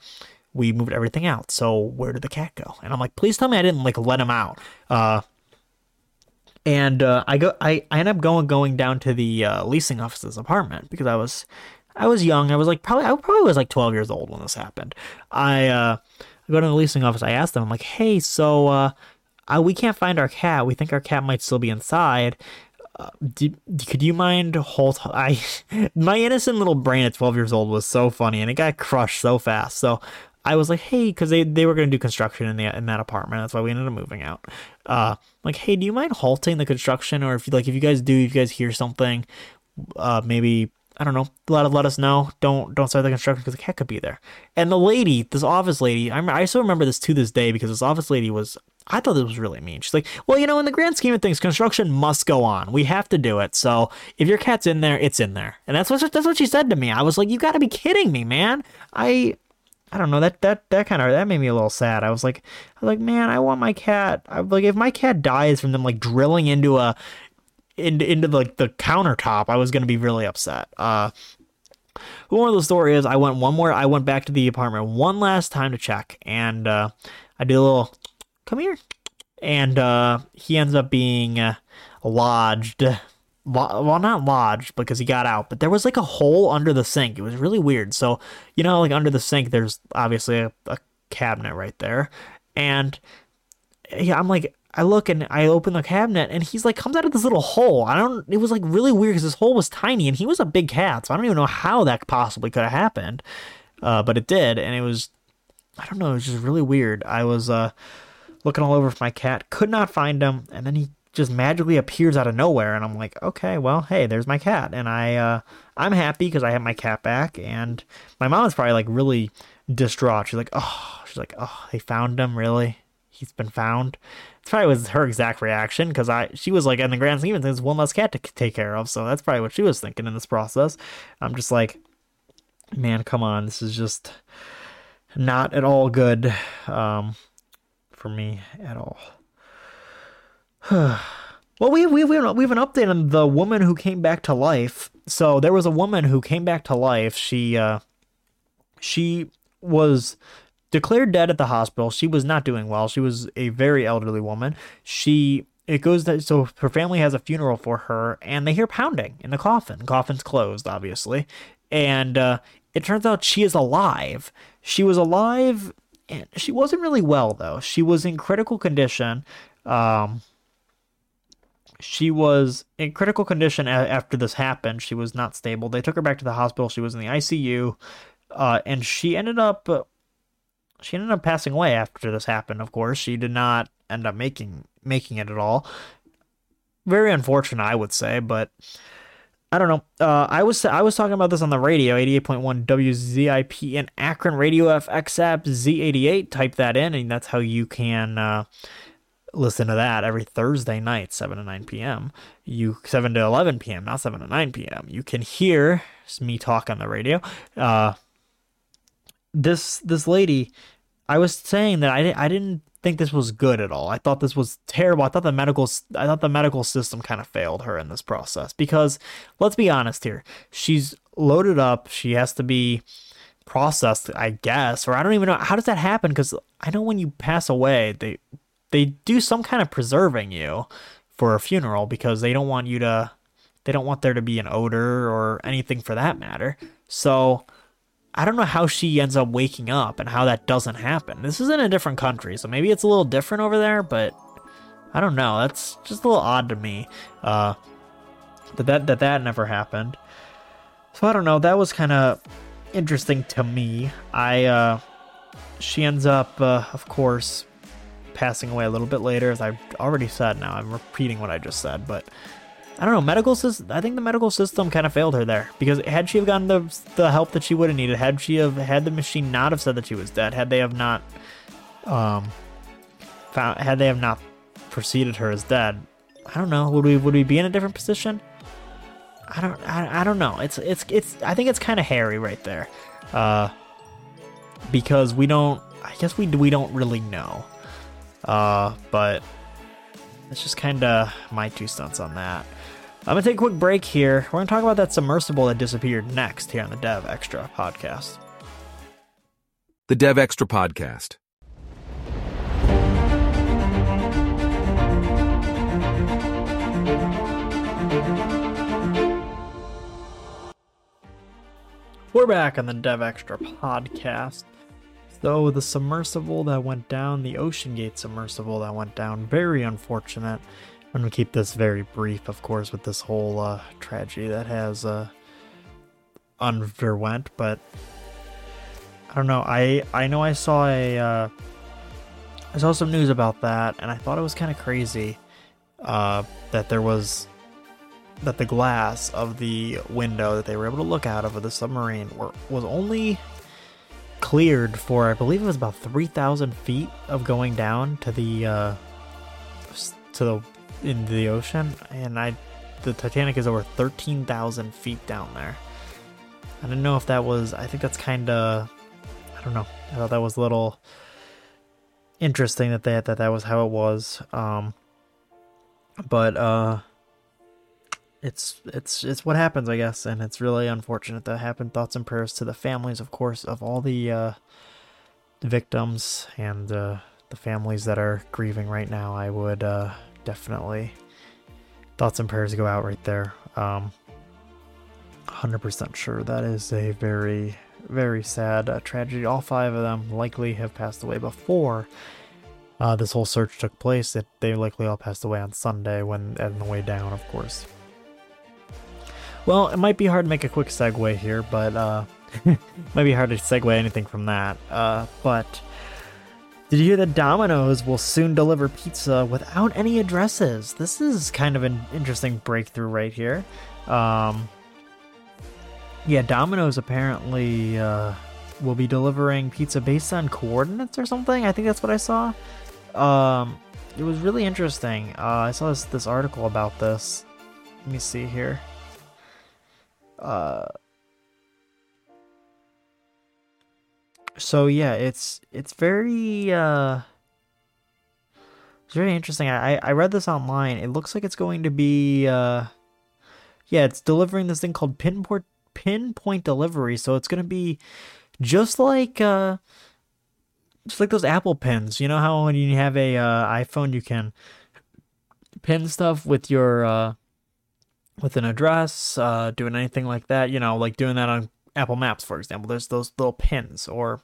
We moved everything out. So where did the cat go? And I'm like, please tell me I didn't like let him out. Uh, and uh, I go I, I end up going going down to the uh, leasing office's apartment because I was I was young. I was like probably I probably was like 12 years old when this happened. I uh, go to the leasing office. I ask them. I'm like, hey, so uh, I, we can't find our cat. We think our cat might still be inside. uh, do, could you mind hold I <laughs> my innocent little brain at 12 years old was so funny and it got crushed so fast. So I was like, hey, because they, they were going to do construction in the in that apartment. That's why we ended up moving out. Uh, like, hey, do you mind halting the construction, or if you like, if you guys do, if you guys hear something, uh, maybe I don't know, let let us know. Don't don't start the construction because the cat could be there. And the lady, this office lady, I I still remember this to this day because this office lady was. I thought this was really mean. She's like, well, you know, in the grand scheme of things, construction must go on. We have to do it. So if your cat's in there, it's in there. And that's what that's what she said to me. I was like, you got to be kidding me, man. I I don't know that that that kind of that made me a little sad. I was like, I was like, man, I want my cat. I like if my cat dies from them like drilling into a into into like the countertop, I was gonna be really upset. Uh, one of the story is I went one more. I went back to the apartment one last time to check, and uh, I did a little come here, and uh, he ends up being uh, lodged well not lodged because he got out but there was like a hole under the sink. It was really weird. So you know like under the sink there's obviously a, a cabinet right there. And yeah i'm like i look and i open the cabinet and he's like comes out of this little hole. I don't it was like really weird because this hole was tiny and he was a big cat so i don't even know how that possibly could have happened. Uh, but it did and it was i don't know it was just really weird. I was uh looking all over for my cat could not find him and then he just magically appears out of nowhere and I'm like, okay, well, hey, there's my cat. And I uh I'm happy because I have my cat back and my mom is probably like really distraught. She's like, oh she's like, oh, they found him, really? He's been found. It's probably was her exact reaction because I she was like in the grand scheme of things one less cat to take care of. So that's probably what she was thinking in this process. I'm just like, man, come on, this is just not at all good um for me at all. <sighs> well, we we we we have an update on the woman who came back to life. So there was a woman who came back to life. She uh, she was declared dead at the hospital. She was not doing well. She was a very elderly woman. She it goes that so her family has a funeral for her, and they hear pounding in the coffin. The Coffin's closed, obviously, and uh, it turns out she is alive. She was alive, and she wasn't really well though. She was in critical condition. Um, she was in critical condition after this happened. She was not stable. They took her back to the hospital. She was in the ICU, uh, and she ended up she ended up passing away after this happened. Of course, she did not end up making making it at all. Very unfortunate, I would say, but I don't know. Uh, I was I was talking about this on the radio, 88.1 WZIP in Akron Radio FX app Z88. Type that in, and that's how you can. Uh, listen to that every Thursday night, 7 to 9 p.m. You 7 to 11 p.m., not 7 to 9 p.m. You can hear me talk on the radio. Uh, this this lady, I was saying that I I didn't think this was good at all. I thought this was terrible. I thought the medical I thought the medical system kind of failed her in this process because let's be honest here. She's loaded up. She has to be processed, I guess, or I don't even know how does that happen because I know when you pass away, they they do some kind of preserving you for a funeral because they don't want you to they don't want there to be an odor or anything for that matter. So I don't know how she ends up waking up and how that doesn't happen. This is in a different country, so maybe it's a little different over there, but I don't know. That's just a little odd to me. Uh, that that that, that never happened. So I don't know. That was kind of interesting to me. I uh, she ends up, uh, of course, passing away a little bit later, as I've already said now. I'm repeating what I just said, but I don't know. Medical system. I think the medical system kind of failed her there because had she have gotten the the help that she would have needed, had she have had the machine not have said that she was dead, had they have not, um, found, had they have not preceded her as dead, I don't know. Would we would we be in a different position? I don't. I, I don't know. It's it's it's. I think it's kind of hairy right there, uh, because we don't. I guess we we don't really know. Uh, but that's just kind of my two stunts on that. I'm going to take a quick break here. We're going to talk about that submersible that disappeared next here on the Dev Extra podcast. The Dev Extra podcast. We're back on the Dev Extra podcast. So the submersible that went down, the Ocean Gate submersible that went down, very unfortunate. I'm gonna keep this very brief, of course, with this whole uh, tragedy that has uh, underwent. But I don't know. I I know I saw a uh, I saw some news about that, and I thought it was kind of crazy uh, that there was that the glass of the window that they were able to look out of the submarine were, was only cleared for I believe it was about three thousand feet of going down to the uh, to the in the ocean, and I the Titanic is over thirteen thousand feet down there. I didn't know if that was. I think that's kind of. I don't know. I thought that was a little interesting that they that that was how it was. Um, but uh, it's it's it's what happens, I guess, and it's really unfortunate that happened. Thoughts and prayers to the families, of course, of all the uh, victims and uh, the families that are grieving right now. I would uh, definitely thoughts and prayers go out right there. Um, 100% sure that is a very very sad uh, tragedy. All five of them likely have passed away before uh, this whole search took place. It, they likely all passed away on Sunday when on the way down, of course. Well, it might be hard to make a quick segue here, but uh, <laughs> might be hard to segue anything from that. Uh, but did you hear that Domino's will soon deliver pizza without any addresses? This is kind of an interesting breakthrough right here. Um, yeah, Domino's apparently uh, will be delivering pizza based on coordinates or something. I think that's what I saw. Um, it was really interesting. Uh, I saw this this article about this. Let me see here. Uh, so yeah, it's it's very uh, it's very interesting. I I read this online. It looks like it's going to be uh, yeah, it's delivering this thing called pinpoint pinpoint delivery. So it's gonna be just like uh, just like those Apple pins. You know how when you have a uh, iPhone, you can pin stuff with your uh, with an address, uh, doing anything like that, you know, like doing that on Apple Maps, for example. There's those little pins or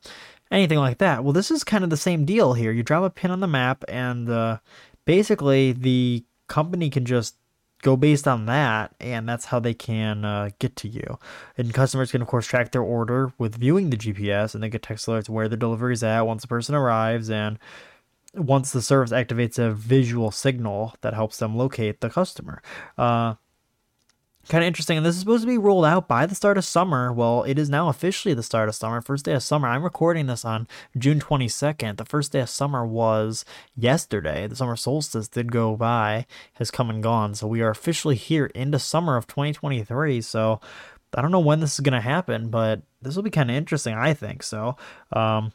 anything like that. Well, this is kind of the same deal here. You drop a pin on the map, and uh, basically the company can just go based on that, and that's how they can uh, get to you. And customers can, of course, track their order with viewing the GPS, and they get text alerts where the delivery is at once the person arrives, and once the service activates a visual signal that helps them locate the customer. Uh, kind of interesting. And this is supposed to be rolled out by the start of summer. Well, it is now officially the start of summer, first day of summer. I'm recording this on June 22nd. The first day of summer was yesterday. The summer solstice did go by, has come and gone. So we are officially here into summer of 2023. So I don't know when this is going to happen, but this will be kind of interesting, I think. So, um,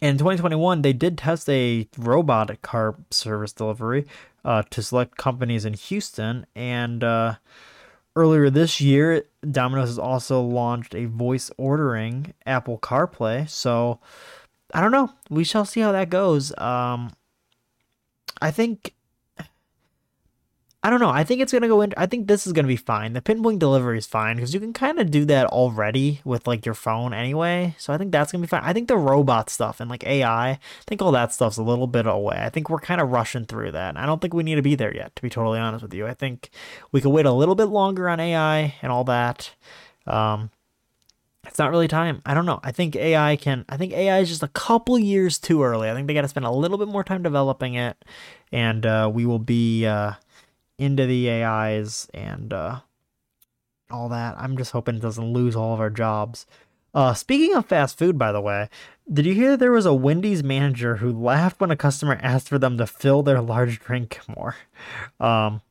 in 2021, they did test a robotic car service delivery uh, to select companies in Houston. And uh, earlier this year, Domino's has also launched a voice ordering Apple CarPlay. So I don't know. We shall see how that goes. Um, I think I don't know. I think it's gonna go in. I think this is gonna be fine. The pinpoint delivery is fine because you can kind of do that already with like your phone anyway. So I think that's gonna be fine. I think the robot stuff and like AI, I think all that stuff's a little bit away. I think we're kind of rushing through that. I don't think we need to be there yet. To be totally honest with you, I think we could wait a little bit longer on AI and all that. Um, it's not really time. I don't know. I think AI can. I think AI is just a couple years too early. I think they got to spend a little bit more time developing it, and uh, we will be. Uh, into the AIs and uh, all that. I'm just hoping it doesn't lose all of our jobs. Uh, speaking of fast food, by the way, did you hear there was a Wendy's manager who laughed when a customer asked for them to fill their large drink more? <laughs> Um,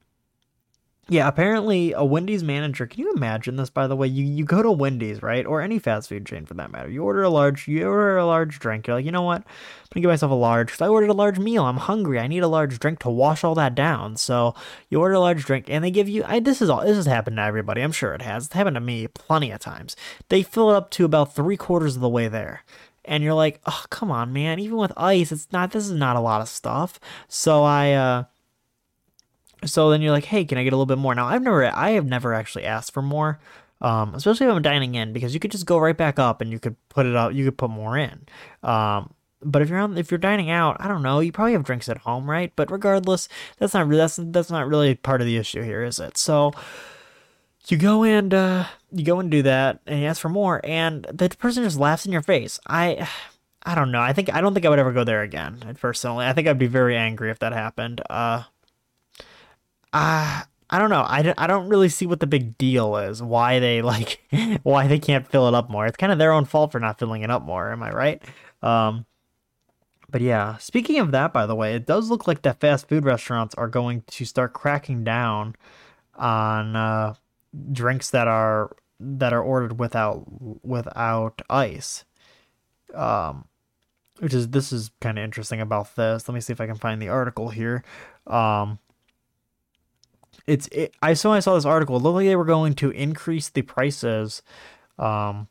yeah, apparently a Wendy's manager. Can you imagine this? By the way, you, you go to Wendy's, right, or any fast food chain for that matter. You order a large, you order a large drink. You're like, you know what? I'm gonna give myself a large because I ordered a large meal. I'm hungry. I need a large drink to wash all that down. So you order a large drink, and they give you. I, this is all. This has happened to everybody. I'm sure it has. It's happened to me plenty of times. They fill it up to about three quarters of the way there and you're like, oh, come on, man. Even with ice, it's not. This is not a lot of stuff. So I, uh, so then you're like, hey, can I get a little bit more? Now I've never, I have never actually asked for more, um, especially if I'm dining in, because you could just go right back up and you could put it up, you could put more in. Um, but if you're on if you're dining out, I don't know, you probably have drinks at home, right? But regardless, that's not that's that's not really part of the issue here, is it? So you go and uh, you go and do that, and you ask for more, and the person just laughs in your face. I I don't know. I think I don't think I would ever go there again. Personally, I think I'd be very angry if that happened. Uh, uh I don't know. I, I don't really see what the big deal is. Why they <laughs> like why they can't fill it up more. It's kind of their own fault for not filling it up more. Am I right? Um, but yeah. Speaking of that, by the way, it does look like that fast food restaurants are going to start cracking down on uh, drinks that are that are ordered without without ice. Um, which is this is kind of interesting about this. Let me see if I can find the article here. Um, it's it, I saw I saw this article. It looked like they were going to increase the prices. Um,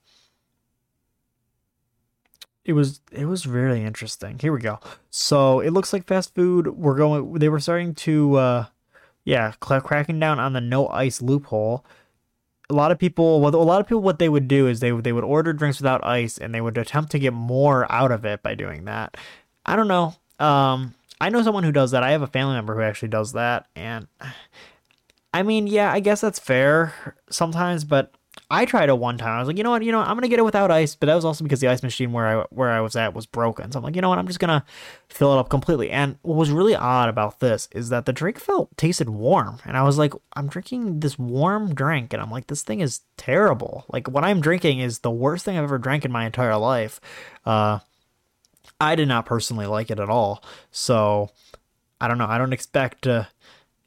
it was it was really interesting. Here we go. So it looks like fast food. We're going. They were starting to, uh, yeah, cracking down on the no ice loophole. A lot of people, well, a lot of people, what they would do is they they would order drinks without ice, and they would attempt to get more out of it by doing that. I don't know. Um, I know someone who does that. I have a family member who actually does that, and I mean, yeah, I guess that's fair sometimes, but I tried it one time. I was like, you know what, you know, what? I'm gonna get it without ice, but that was also because the ice machine where I where I was at was broken. So I'm like, you know what, I'm just gonna fill it up completely. And what was really odd about this is that the drink felt tasted warm, and I was like, I'm drinking this warm drink, and I'm like, this thing is terrible. Like what I'm drinking is the worst thing I've ever drank in my entire life. Uh, I did not personally like it at all. So I don't know. I don't expect. Uh,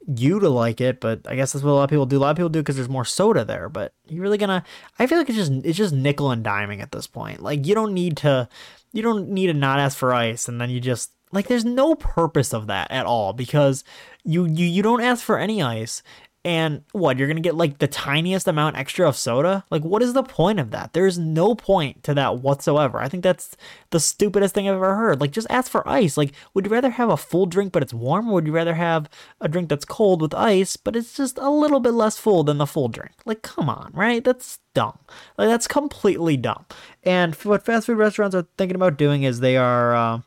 you to like it, but I guess that's what a lot of people do. A lot of people do because there's more soda there. But you're really gonna. I feel like it's just it's just nickel and diming at this point. Like you don't need to, you don't need to not ask for ice, and then you just like there's no purpose of that at all because you you you don't ask for any ice and what, you're gonna get like the tiniest amount extra of soda? Like, what is the point of that? There's no point to that whatsoever. I think that's the stupidest thing I've ever heard. Like, just ask for ice. Like, would you rather have a full drink but it's warm, or would you rather have a drink that's cold with ice but it's just a little bit less full than the full drink? Like, come on, right? That's dumb. Like, that's completely dumb. And what fast food restaurants are thinking about doing is they are uh,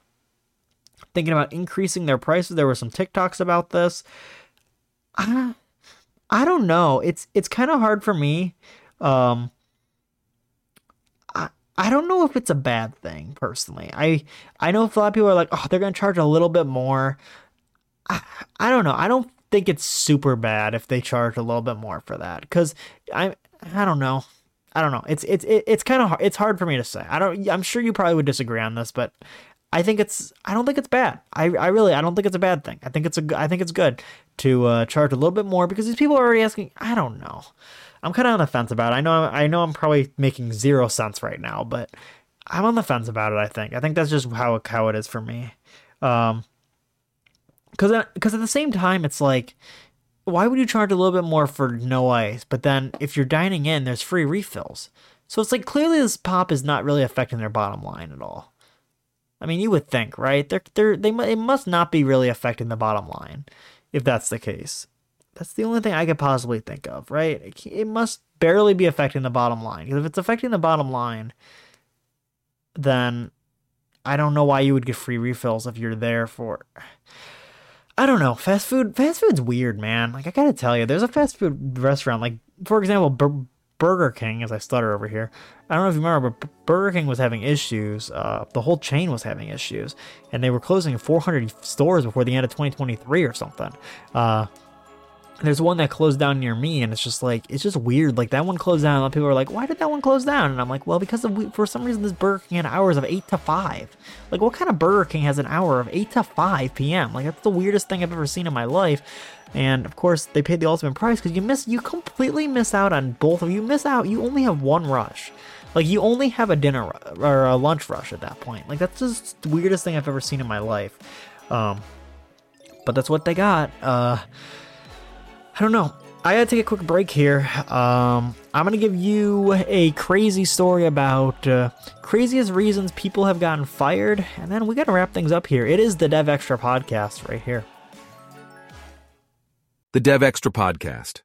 thinking about increasing their prices. There were some TikToks about this. I don't know. It's it's kind of hard for me. Um, I I don't know if it's a bad thing personally. I I know a lot of people are like, oh, they're gonna charge a little bit more. I I don't know. I don't think it's super bad if they charge a little bit more for that because I I don't know. I don't know. It's it's it's kind of hard. It's hard for me to say. I don't. I'm sure you probably would disagree on this, but I think it's I don't think it's bad. I, I really I don't think it's a bad thing. I think it's a I think it's good to uh, charge a little bit more because these people are already asking. I don't know. I'm kind of on the fence about it. I know I know I'm probably making zero sense right now, but I'm on the fence about it. I think I think that's just how how it is for me. Um, because because at the same time it's like why would you charge a little bit more for no ice but then if you're dining in there's free refills so it's like clearly this pop is not really affecting their bottom line at all I mean, you would think, right? They're, they're, they it must not be really affecting the bottom line, if that's the case. That's the only thing I could possibly think of, right? It, it must barely be affecting the bottom line. Because if it's affecting the bottom line, then I don't know why you would get free refills if you're there for. I don't know. Fast food, fast food's weird, man. Like I gotta tell you, there's a fast food restaurant, like for example, Burger King, as I stutter over here. I don't know if you remember, but Burger King was having issues. Uh, the whole chain was having issues, and they were closing 400 stores before the end of 2023 or something. Uh, there's one that closed down near me, and it's just like it's just weird. Like that one closed down, a lot of people are like, "Why did that one close down?" And I'm like, "Well, because of, for some reason this Burger King had hours of eight to five. Like, what kind of Burger King has an hour of eight to five p.m.? Like that's the weirdest thing I've ever seen in my life." And of course, they paid the ultimate price because you miss, you completely miss out on both of you. Miss out. You only have one rush. Like you only have a dinner or a lunch rush at that point. Like that's just the weirdest thing I've ever seen in my life. Um, but that's what they got. Uh, I don't know. I gotta take a quick break here. Um, I'm gonna give you a crazy story about uh, craziest reasons people have gotten fired, and then we gotta wrap things up here. It is the Dev Extra podcast right here. The Dev Extra Podcast.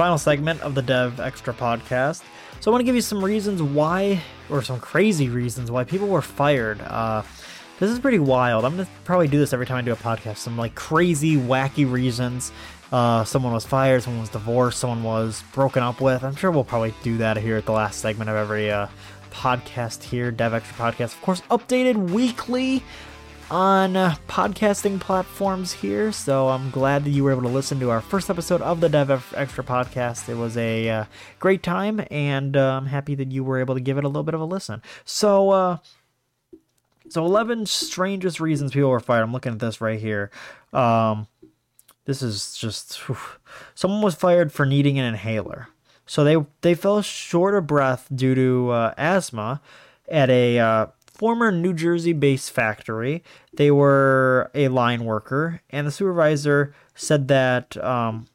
final segment of the Dev Extra podcast. So I want to give you some reasons why, or some crazy reasons why people were fired. Uh, this is pretty wild. I'm gonna probably do this every time I do a podcast. Some like crazy, wacky reasons. Uh, someone was fired, someone was divorced, someone was broken up with. I'm sure we'll probably do that here at the last segment of every uh, podcast here, Dev Extra Podcast. Of course, updated weekly on podcasting platforms here. So I'm glad that you were able to listen to our first episode of the Dev Extra podcast. It was a uh, great time, and uh, I'm happy that you were able to give it a little bit of a listen. So, uh, so 11 strangest reasons people were fired. I'm looking at this right here. Um, this is just whew. someone was fired for needing an inhaler. So they they fell short of breath due to uh, asthma at a uh, former New Jersey based factory. They were a line worker, and the supervisor said that um,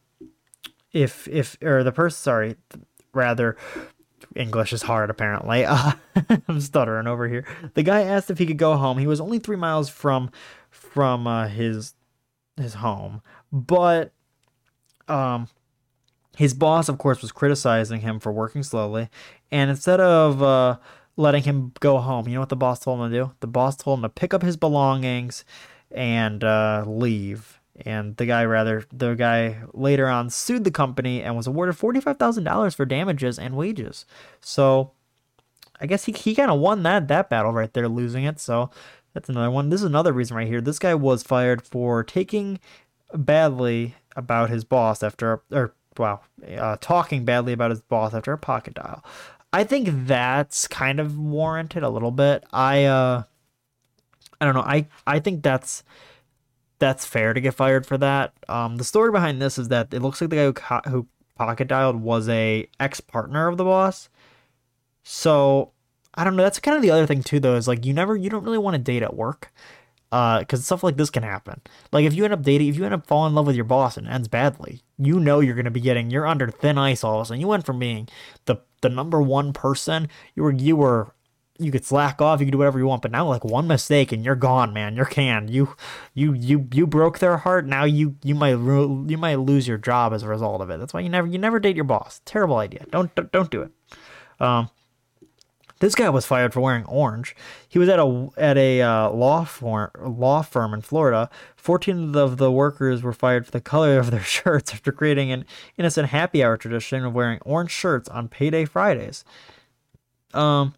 if, if, or the person, sorry, rather, English is hard apparently. Uh, <laughs> I'm stuttering over here. The guy asked if he could go home. He was only three miles from from uh, his his home, but um, his boss, of course, was criticizing him for working slowly, and instead of uh, letting him go home. You know what the boss told him to do? The boss told him to pick up his belongings and uh, leave. And the guy, rather, the guy later on sued the company and was awarded $45,000 for damages and wages. So I guess he, he kind of won that, that battle right there, losing it. So that's another one. This is another reason right here. This guy was fired for taking badly about his boss after, or wow, uh, talking badly about his boss after a pocket dial. I think that's kind of warranted a little bit. I uh I don't know. I I think that's that's fair to get fired for that. Um the story behind this is that it looks like the guy who, who pocket dialed was a ex-partner of the boss. So, I don't know. That's kind of the other thing too though is like you never you don't really want to date at work because uh, stuff like this can happen. Like if you end up dating, if you end up falling in love with your boss and it ends badly, you know you're going to be getting, you're under thin ice all of a sudden. You went from being the the number one person, you were you were you could slack off, you could do whatever you want, but now like one mistake and you're gone, man. You're canned. You you you you broke their heart. Now you you might you might lose your job as a result of it. That's why you never you never date your boss. Terrible idea. Don't don't, don't do it. Um, this guy was fired for wearing orange. He was at a at a uh, law firm law firm in Florida. Fourteen of the workers were fired for the color of their <laughs> shirts after creating an innocent happy hour tradition of wearing orange shirts on payday Fridays. Um,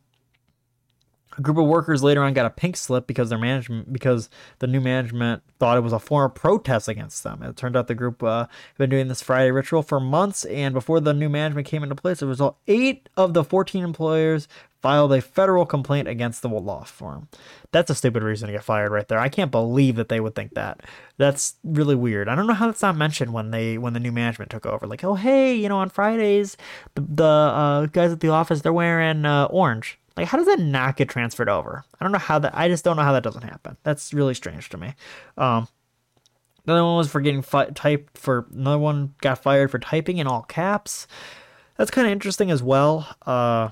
a group of workers later on got a pink slip because their management because the new management thought it was a form of protest against them. It turned out the group uh, had been doing this Friday ritual for months, and before the new management came into place, as a result, eight of the 14 employers filed a federal complaint against the law firm. That's a stupid reason to get fired right there. I can't believe that they would think that. That's really weird. I don't know how that's not mentioned when they when the new management took over. Like, oh hey, you know, on Fridays the, the uh, guys at the office they're wearing uh, orange. Like, how does that not get transferred over? I don't know how that. I just don't know how that doesn't happen. That's really strange to me. Um, another one was for getting fi- typed for. Another one got fired for typing in all caps. That's kind of interesting as well. Uh,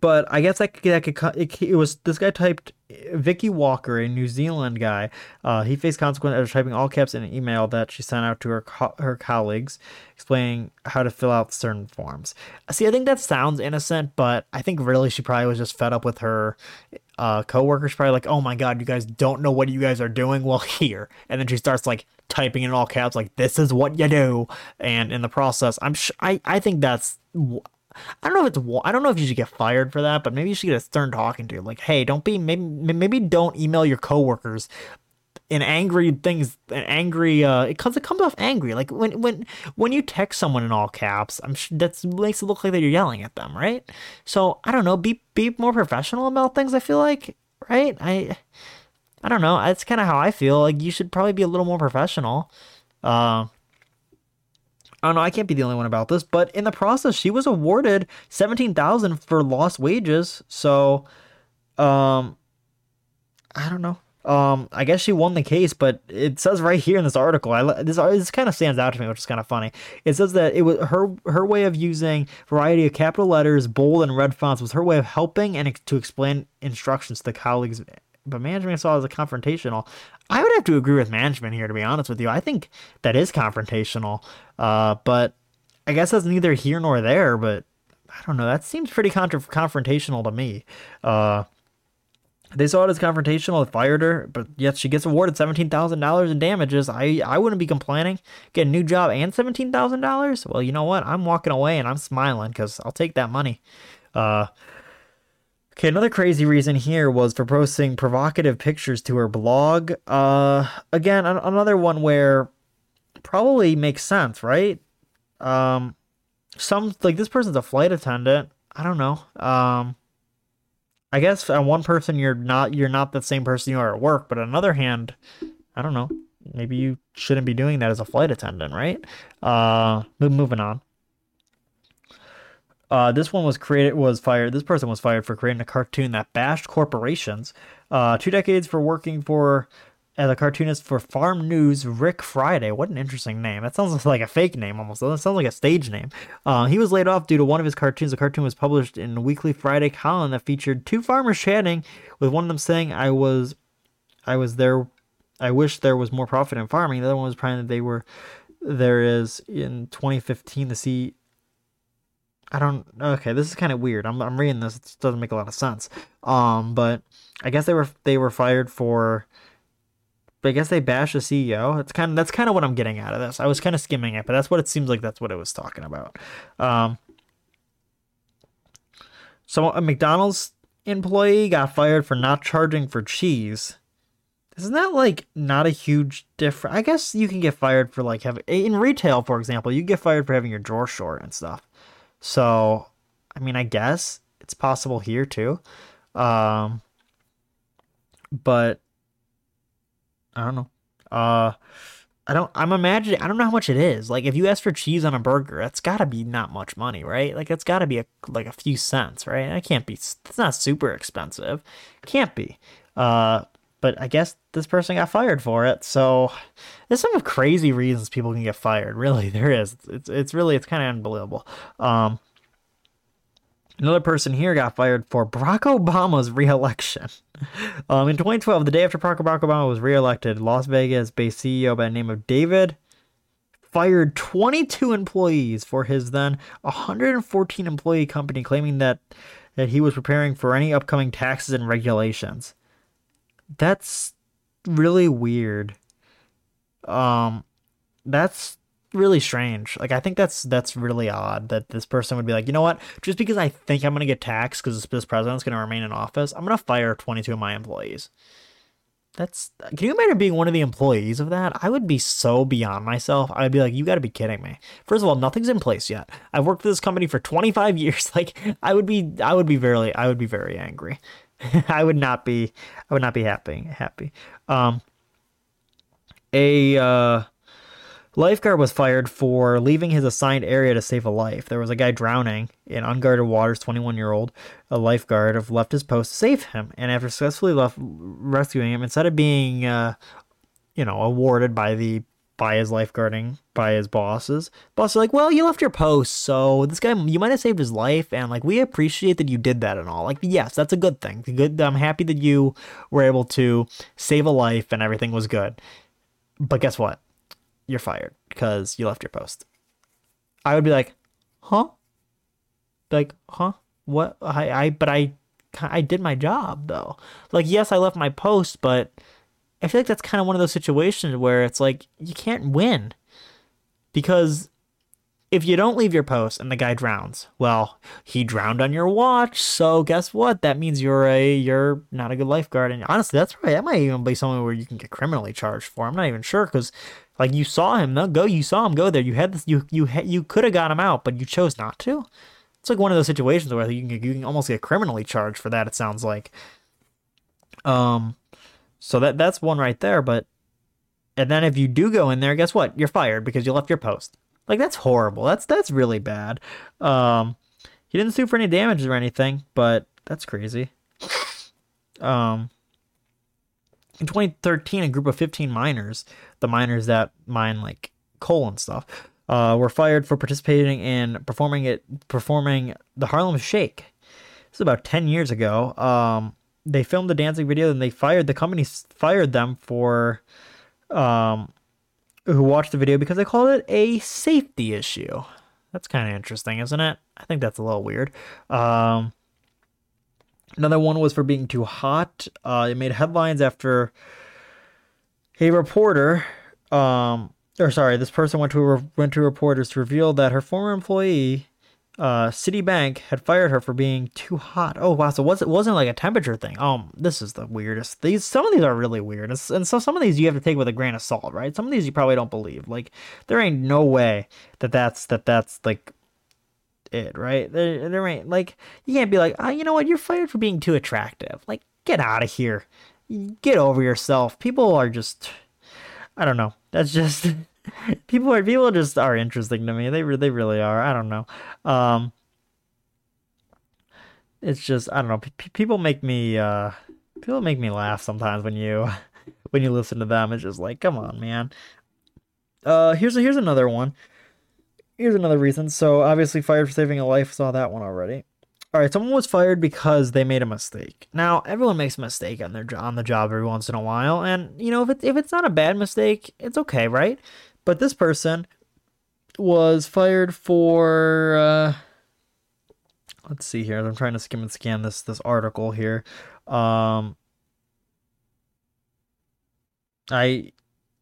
but I guess that could, that could it, it was this guy typed Vicki Walker, a New Zealand guy. Uh, he faced consequences after typing all caps in an email that she sent out to her co- her colleagues, explaining how to fill out certain forms. See, I think that sounds innocent, but I think really she probably was just fed up with her uh, coworkers. Probably like, oh my god, you guys don't know what you guys are doing. Well, <laughs> here, and then she starts like typing in all caps, like this is what you do, and in the process, I'm sh- I I think that's I don't know if it's I don't know if you should get fired for that, but maybe you should get a stern talking to. Like, hey, don't be maybe maybe don't email your coworkers in angry things an angry uh it comes it comes off angry. Like when when when you text someone in all caps i'm sure that makes it look like that you're yelling at them right? So i don't know be be more professional about things i feel like right? I i don't know that's kind of how i feel. Like you should probably be a little more professional. Uh I don't know. I can't be the only one about this, but in the process, she was awarded seventeen thousand for lost wages. So, um, I don't know. Um, I guess she won the case, but it says right here in this article, I this this kind of stands out to me, which is kind of funny. It says that it was her her way of using variety of capital letters, bold and red fonts was her way of helping and to explain instructions to colleagues but management saw it as a confrontational. I would have to agree with management here, to be honest with you. I think that is confrontational. Uh, but I guess that's neither here nor there. But I don't know. That seems pretty contra- confrontational to me. Uh, they saw it as confrontational, fired her, but yet she gets awarded seventeen thousand dollars in damages. I I wouldn't be complaining. Get a new job and seventeen thousand dollars. Well, you know what? I'm walking away and I'm smiling because I'll take that money. Uh, okay, another crazy reason here was for posting provocative pictures to her blog. Uh, again, an- another one where probably makes sense, right? Um, some like this person's a flight attendant. I don't know. Um I guess on one person you're not you're not the same person you are at work, but on another hand, I don't know. Maybe you shouldn't be doing that as a flight attendant, right? Uh, moving on. Uh, this one was created was fired. This person was fired for creating a cartoon that bashed corporations. Uh, two decades for working for as a cartoonist for Farm News, Rick Friday. What an interesting name. That sounds <laughs> like a fake name almost. That sounds like a stage name. Uh, he was laid off due to one of his cartoons. The cartoon was published in a weekly Friday column that featured two farmers chatting, with one of them saying, "I was, I was there. I wish there was more profit in farming." The other one was praying that they were. There is in 2015 the see. I don't. Okay, this is kind of weird. I'm I'm reading this. It doesn't make a lot of sense. Um, but I guess they were they were fired for I guess they bash the CEO. That's kind of that's kind of what I'm getting out of this. I was kind of skimming it, but that's what it seems like. That's what it was talking about. Um, so a McDonald's employee got fired for not charging for cheese. Isn't that like not a huge difference? I guess you can get fired for like having in retail, for example, you get fired for having your drawer short and stuff. So, I mean, I guess it's possible here too. Um, but I don't know. Uh, I don't. I'm imagining. I don't know how much it is. Like, if you ask for cheese on a burger, that's got to be not much money, right? Like, it's got to be a, like a few cents, right? That can't be. It's not super expensive. Can't be. Uh, but I guess this person got fired for it. So there's some crazy reasons people can get fired. Really, <laughs> there is. It's it's really it's kind of unbelievable. Um, Another person here got fired for Barack Obama's reelection. <laughs> Um, in 2012, the day after Barack Obama was reelected, Las Vegas based CEO by the name of David fired 22 employees for his then 114 employee company, claiming that, that he was preparing for any upcoming taxes and regulations. That's really weird. Um, that's really strange. Like I think that's that's really odd that this person would be like, you know what? Just because I think I'm gonna get taxed because this president's gonna remain in office, I'm gonna fire 22 of my employees. That's can you imagine being one of the employees of that? I would be so beyond myself. I would be like, you got to be kidding me. First of all, nothing's in place yet. I've worked for this company for 25 <laughs> years. Like I would be, I would be very, I would be very angry. <laughs> I would not be, I would not be happy. Happy. Um, a uh, Lifeguard was fired for leaving his assigned area to save a life. There was a guy drowning in unguarded waters, 21 year old. A lifeguard have left his post to save him, and after successfully left, rescuing him, instead of being, uh, you know, awarded by the by his lifeguarding by his bosses, bosses like, well, you left your post, so this guy you might have saved his life, and like we appreciate that you did that and all. Like, yes, that's a good thing. Good, I'm happy that you were able to save a life and everything was good. But guess what? you're fired because you left your post. I would be like, huh? Like, huh? What? I, I, but I, I did my job though. Like, yes, I left my post, but I feel like that's kind of one of those situations where it's like you can't win because if you don't leave your post and the guy drowns, well, he drowned on your watch. So guess what? That means you're a you're not a good lifeguard. And honestly, that's right. That might even be something where you can get criminally charged for. I'm not even sure because like you saw him, go. You saw him go there. You had this. You you you could have got him out, but you chose not to. It's like one of those situations where you can you can almost get criminally charged for that. It sounds like. Um, so that that's one right there. But, and then if you do go in there, guess what? You're fired because you left your post. Like that's horrible. That's that's really bad. Um, he didn't sue for any damages or anything, but that's crazy. Um, in 2013, a group of 15 miners, the miners that mine like coal and stuff, uh, were fired for participating in performing it, performing the Harlem Shake. This is about 10 years ago. Um, they filmed the dancing video and they fired the company fired them for um who watched the video because they called it a safety issue. That's kind of interesting, isn't it? I think that's a little weird. Um another one was for being too hot. Uh it made headlines after a reporter um or sorry, this person went to a, went to reporters to reveal that her former employee uh, Citibank had fired her for being too hot. Oh wow! So it wasn't like a temperature thing? Um, this is the weirdest. These some of these are really weird, and and so some of these you have to take with a grain of salt, right? Some of these you probably don't believe. Like there ain't no way that that's that that's like it, right? There, there ain't like you can't be like, ah, you know what? You're fired for being too attractive. Like get out of here. Get over yourself. People are just, I don't know. That's just <laughs> <laughs> people are people just are interesting to me. They they really are. I don't know. Um, it's just I don't know. P- people make me uh, people make me laugh sometimes when you <laughs> when you listen to them. It's just like, come on, man. Uh, here's here's another one. Here's another reason. So obviously, fired for saving a life. Saw that one already. All right, someone was fired because they made a mistake. Now, everyone makes a mistake on their on the job every once in a while, and you know if it's if it's not a bad mistake, it's okay, right? But this person was fired for uh let's see here. I'm trying to skim and scan this this article here. Um I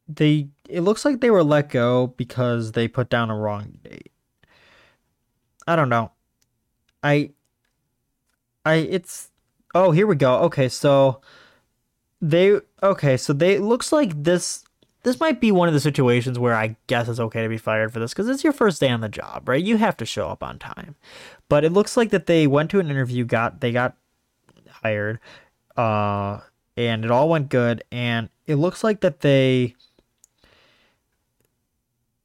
they it looks like they were let go because they put down a wrong date. I don't know. I I it's oh here we go. Okay, so they okay, so they looks like this this might be one of the situations where I guess it's okay to be fired for this because it's your first day on the job, right? You have to show up on time. But it looks like that they went to an interview, got they got hired, uh, and it all went good. And it looks like that they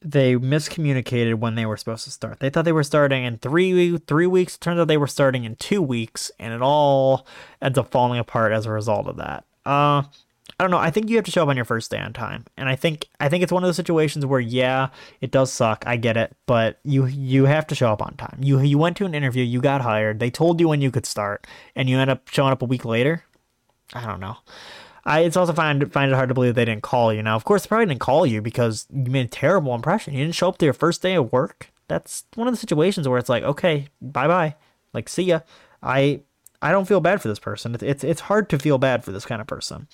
they miscommunicated when they were supposed to start. They thought they were starting in three three weeks. Turns out they were starting in two weeks, and it all ends up falling apart as a result of that. Uh, I don't know. I think you have to show up on your first day on time, and I think I think it's one of those situations where yeah, it does suck. I get it, but you you have to show up on time. You you went to an interview, you got hired, they told you when you could start, and you end up showing up a week later. I don't know. I it's also find find it hard to believe they didn't call you. Now, of course, they probably didn't call you because you made a terrible impression. You didn't show up to your first day of work. That's one of the situations where it's like, okay, bye bye, like see ya. I I don't feel bad for this person. It's it's, it's hard to feel bad for this kind of person.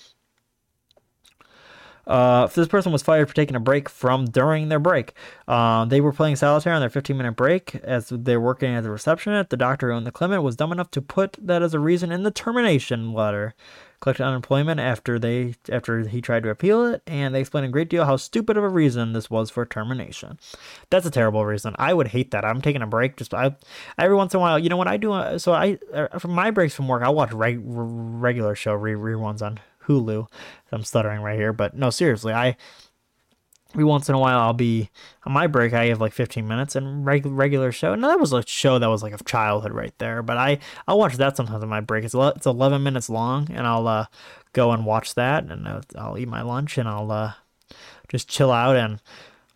Uh, this person was fired for taking a break from during their break. Uh, they were playing solitaire on their 15 minute break as they were working as a receptionist. The doctor who owned the clinic was dumb enough to put that as a reason in the termination letter. Collected unemployment after they after he tried to appeal it, and they explained a great deal how stupid of a reason this was for termination. That's a terrible reason. I would hate that. I'm taking a break just I every once in a while. You know what I do? Uh, so I for my breaks from work, I watch reg, regular show re- reruns on Hulu. I'm stuttering right here, but no, seriously, I every once in a while I'll be on my break. I have like 15 minutes and reg- regular show. No, that was a show that was like of childhood right there. But I I'll watch that sometimes on my break. It's it's 11 minutes long, and I'll uh, go and watch that, and uh, I'll eat my lunch, and I'll uh, just chill out and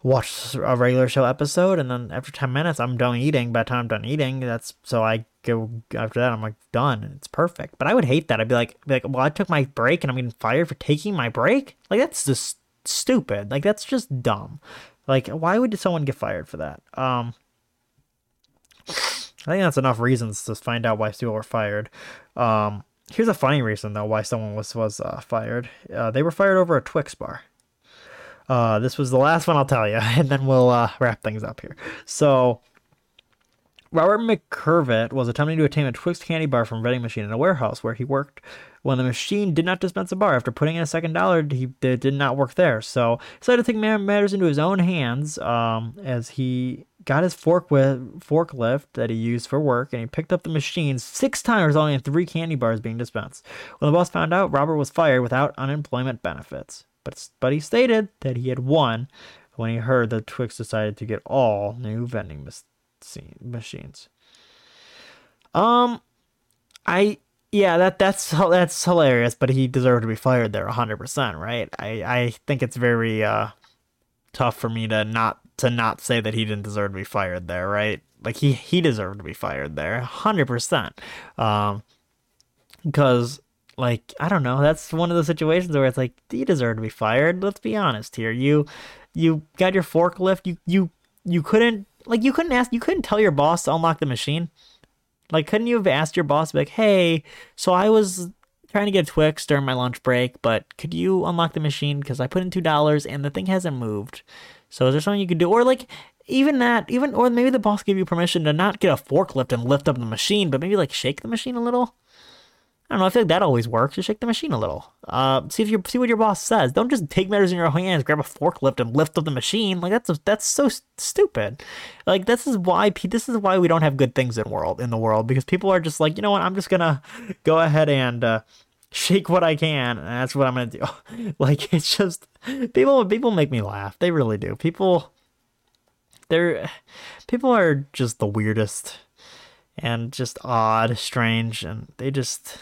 watch a regular show episode, and then after 10 minutes I'm done eating. By the time I'm done eating, that's so I go after that I'm like done. It's perfect. But I would hate that. I'd be like, be like, well, I took my break and I'm getting fired for taking my break. Like that's just stupid. Like that's just dumb. Like why would someone get fired for that? Um, I think that's enough reasons to find out why people were fired. Um, here's a funny reason though why someone was was uh, fired. Uh, they were fired over a Twix bar. Uh, this was the last one I'll tell you, <laughs> and then we'll uh, wrap things up here. So, Robert McCurvett was attempting to obtain a Twix candy bar from a vending machine in a warehouse where he worked. When the machine did not dispense a bar, after putting in a second dollar, he it did not work there. So, decided to take matters into his own hands um, as he got his fork with forklift that he used for work, and he picked up the machine six times, resulting in three candy bars being dispensed. When the boss found out, Robert was fired without unemployment benefits. But but he stated that he had won when he heard that Twix decided to get all new vending machines. Um, I yeah that that's <laughs> that's hilarious, but he deserved to be fired there hundred percent, right? I I think it's very uh tough for me to not to not say that he didn't deserve to be fired there, right? Like he he deserved to be fired there, hundred percent. Um, because like I don't know. That's one of those situations where it's like you deserve to be fired. Let's be honest here. You you got your forklift. You you you couldn't like you couldn't ask. You couldn't tell your boss to unlock the machine. Like, couldn't you have asked your boss, like, hey, so I was trying to get a Twix during my lunch break, but could you unlock the machine because I put in two dollars and the thing hasn't moved. So is there something you could do, or like even that, even or maybe the boss gave you permission to not get a forklift and lift up the machine, but maybe like shake the machine a little. I don't know. I feel like that always works. Just shake the machine a little. Uh, see if you see what your boss says. Don't just take matters in your own hands, grab a forklift, and lift up the machine. Like that's that's so stupid. Like this is why this is why we don't have good things in world in the world because people are just like you know what I'm just gonna go ahead and uh, shake what I can, and that's what I'm gonna do. <laughs> like it's just people people make me laugh. They really do. People they're people are just the weirdest and just odd, strange, and they just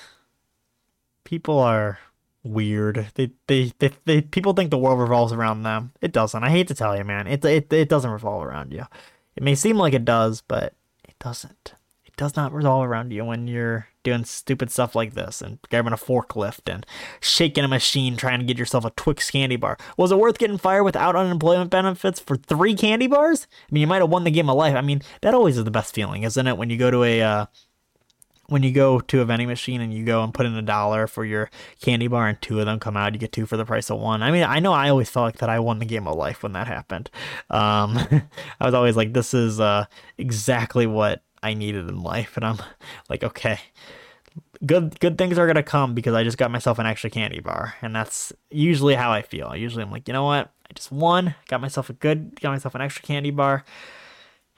people are weird. They, they, they, they, people think the world revolves around them. It doesn't. I hate to tell you, man. It, it, it doesn't revolve around you. It may seem like it does, but it doesn't. It does not revolve around you when you're doing stupid stuff like this and grabbing a forklift and shaking a machine trying to get yourself a Twix candy bar. Was it worth getting fired without unemployment benefits for three candy bars? I mean, you might have won the game of life. I mean, that always is the best feeling, isn't it? When you go to a, uh, when you go to a vending machine and you go and put in a dollar for your candy bar and two of them come out, you get two for the price of one. I mean, I know I always felt like that I won the game of life when that happened. Um, <laughs> I was always like, this is uh, exactly what I needed in life. And I'm like, okay, good good things are gonna come because I just got myself an extra candy bar, and that's usually how I feel. Usually I'm like, you know what? I just won, got myself a good, got myself an extra candy bar.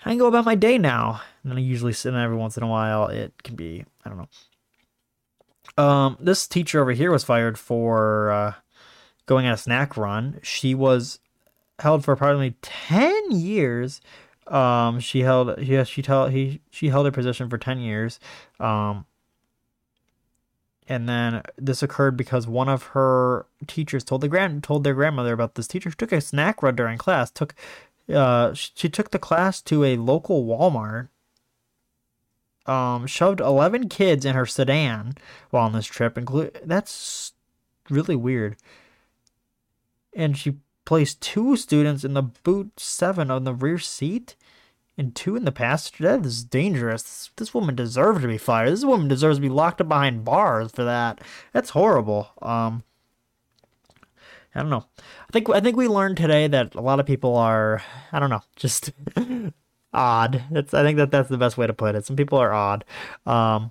I can go about my day now. And then I usually sit in every once in a while. It can be, I don't know. Um, this teacher over here was fired for uh, going on a snack run. She was held for approximately 10 years. Um, she held, yeah, she tell he, she held her position for 10 years. Um, and then this occurred because one of her teachers told the grand told their grandmother about this teacher who took a snack run during class took uh, she took the class to a local Walmart. Um, shoved eleven kids in her sedan while on this trip. Include that's really weird. And she placed two students in the boot seven on the rear seat, and two in the passenger. That is dangerous. This, this woman deserves to be fired. This woman deserves to be locked up behind bars for that. That's horrible. Um, I don't know. I think I think we learned today that a lot of people are I don't know, just <laughs> odd. That's I think that that's the best way to put it. Some people are odd. Um,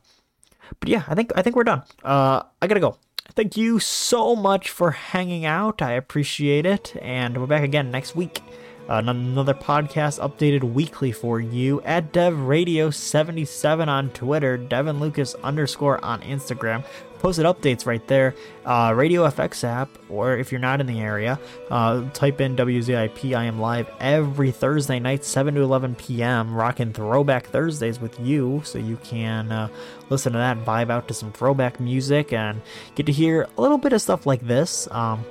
but yeah, I think I think we're done. Uh, I gotta go. Thank you so much for hanging out. I appreciate it, and we're back again next week. Uh, another podcast updated weekly for you at Dev Radio 77 on Twitter, Devin Lucas underscore on Instagram posted updates right there. Uh, Radio FX app, or if you're not in the area, uh, type in WZIP. I am live every Thursday night, 7 to 11 p.m., rocking Throwback Thursdays with you, so you can uh, listen to that, vibe out to some throwback music, and get to hear a little bit of stuff like this. Um,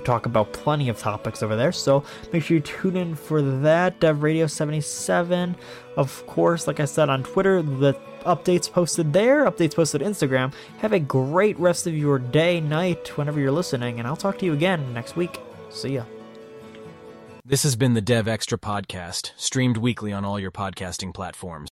I talk about plenty of topics over there, so make sure you tune in for that. Dev Radio 77, of course, like I said on Twitter, the updates posted there, updates posted Instagram. Have a great rest of your day, night, whenever you're listening, and I'll talk to you again next week. See ya. This has been the Dev Extra Podcast, streamed weekly on all your podcasting platforms.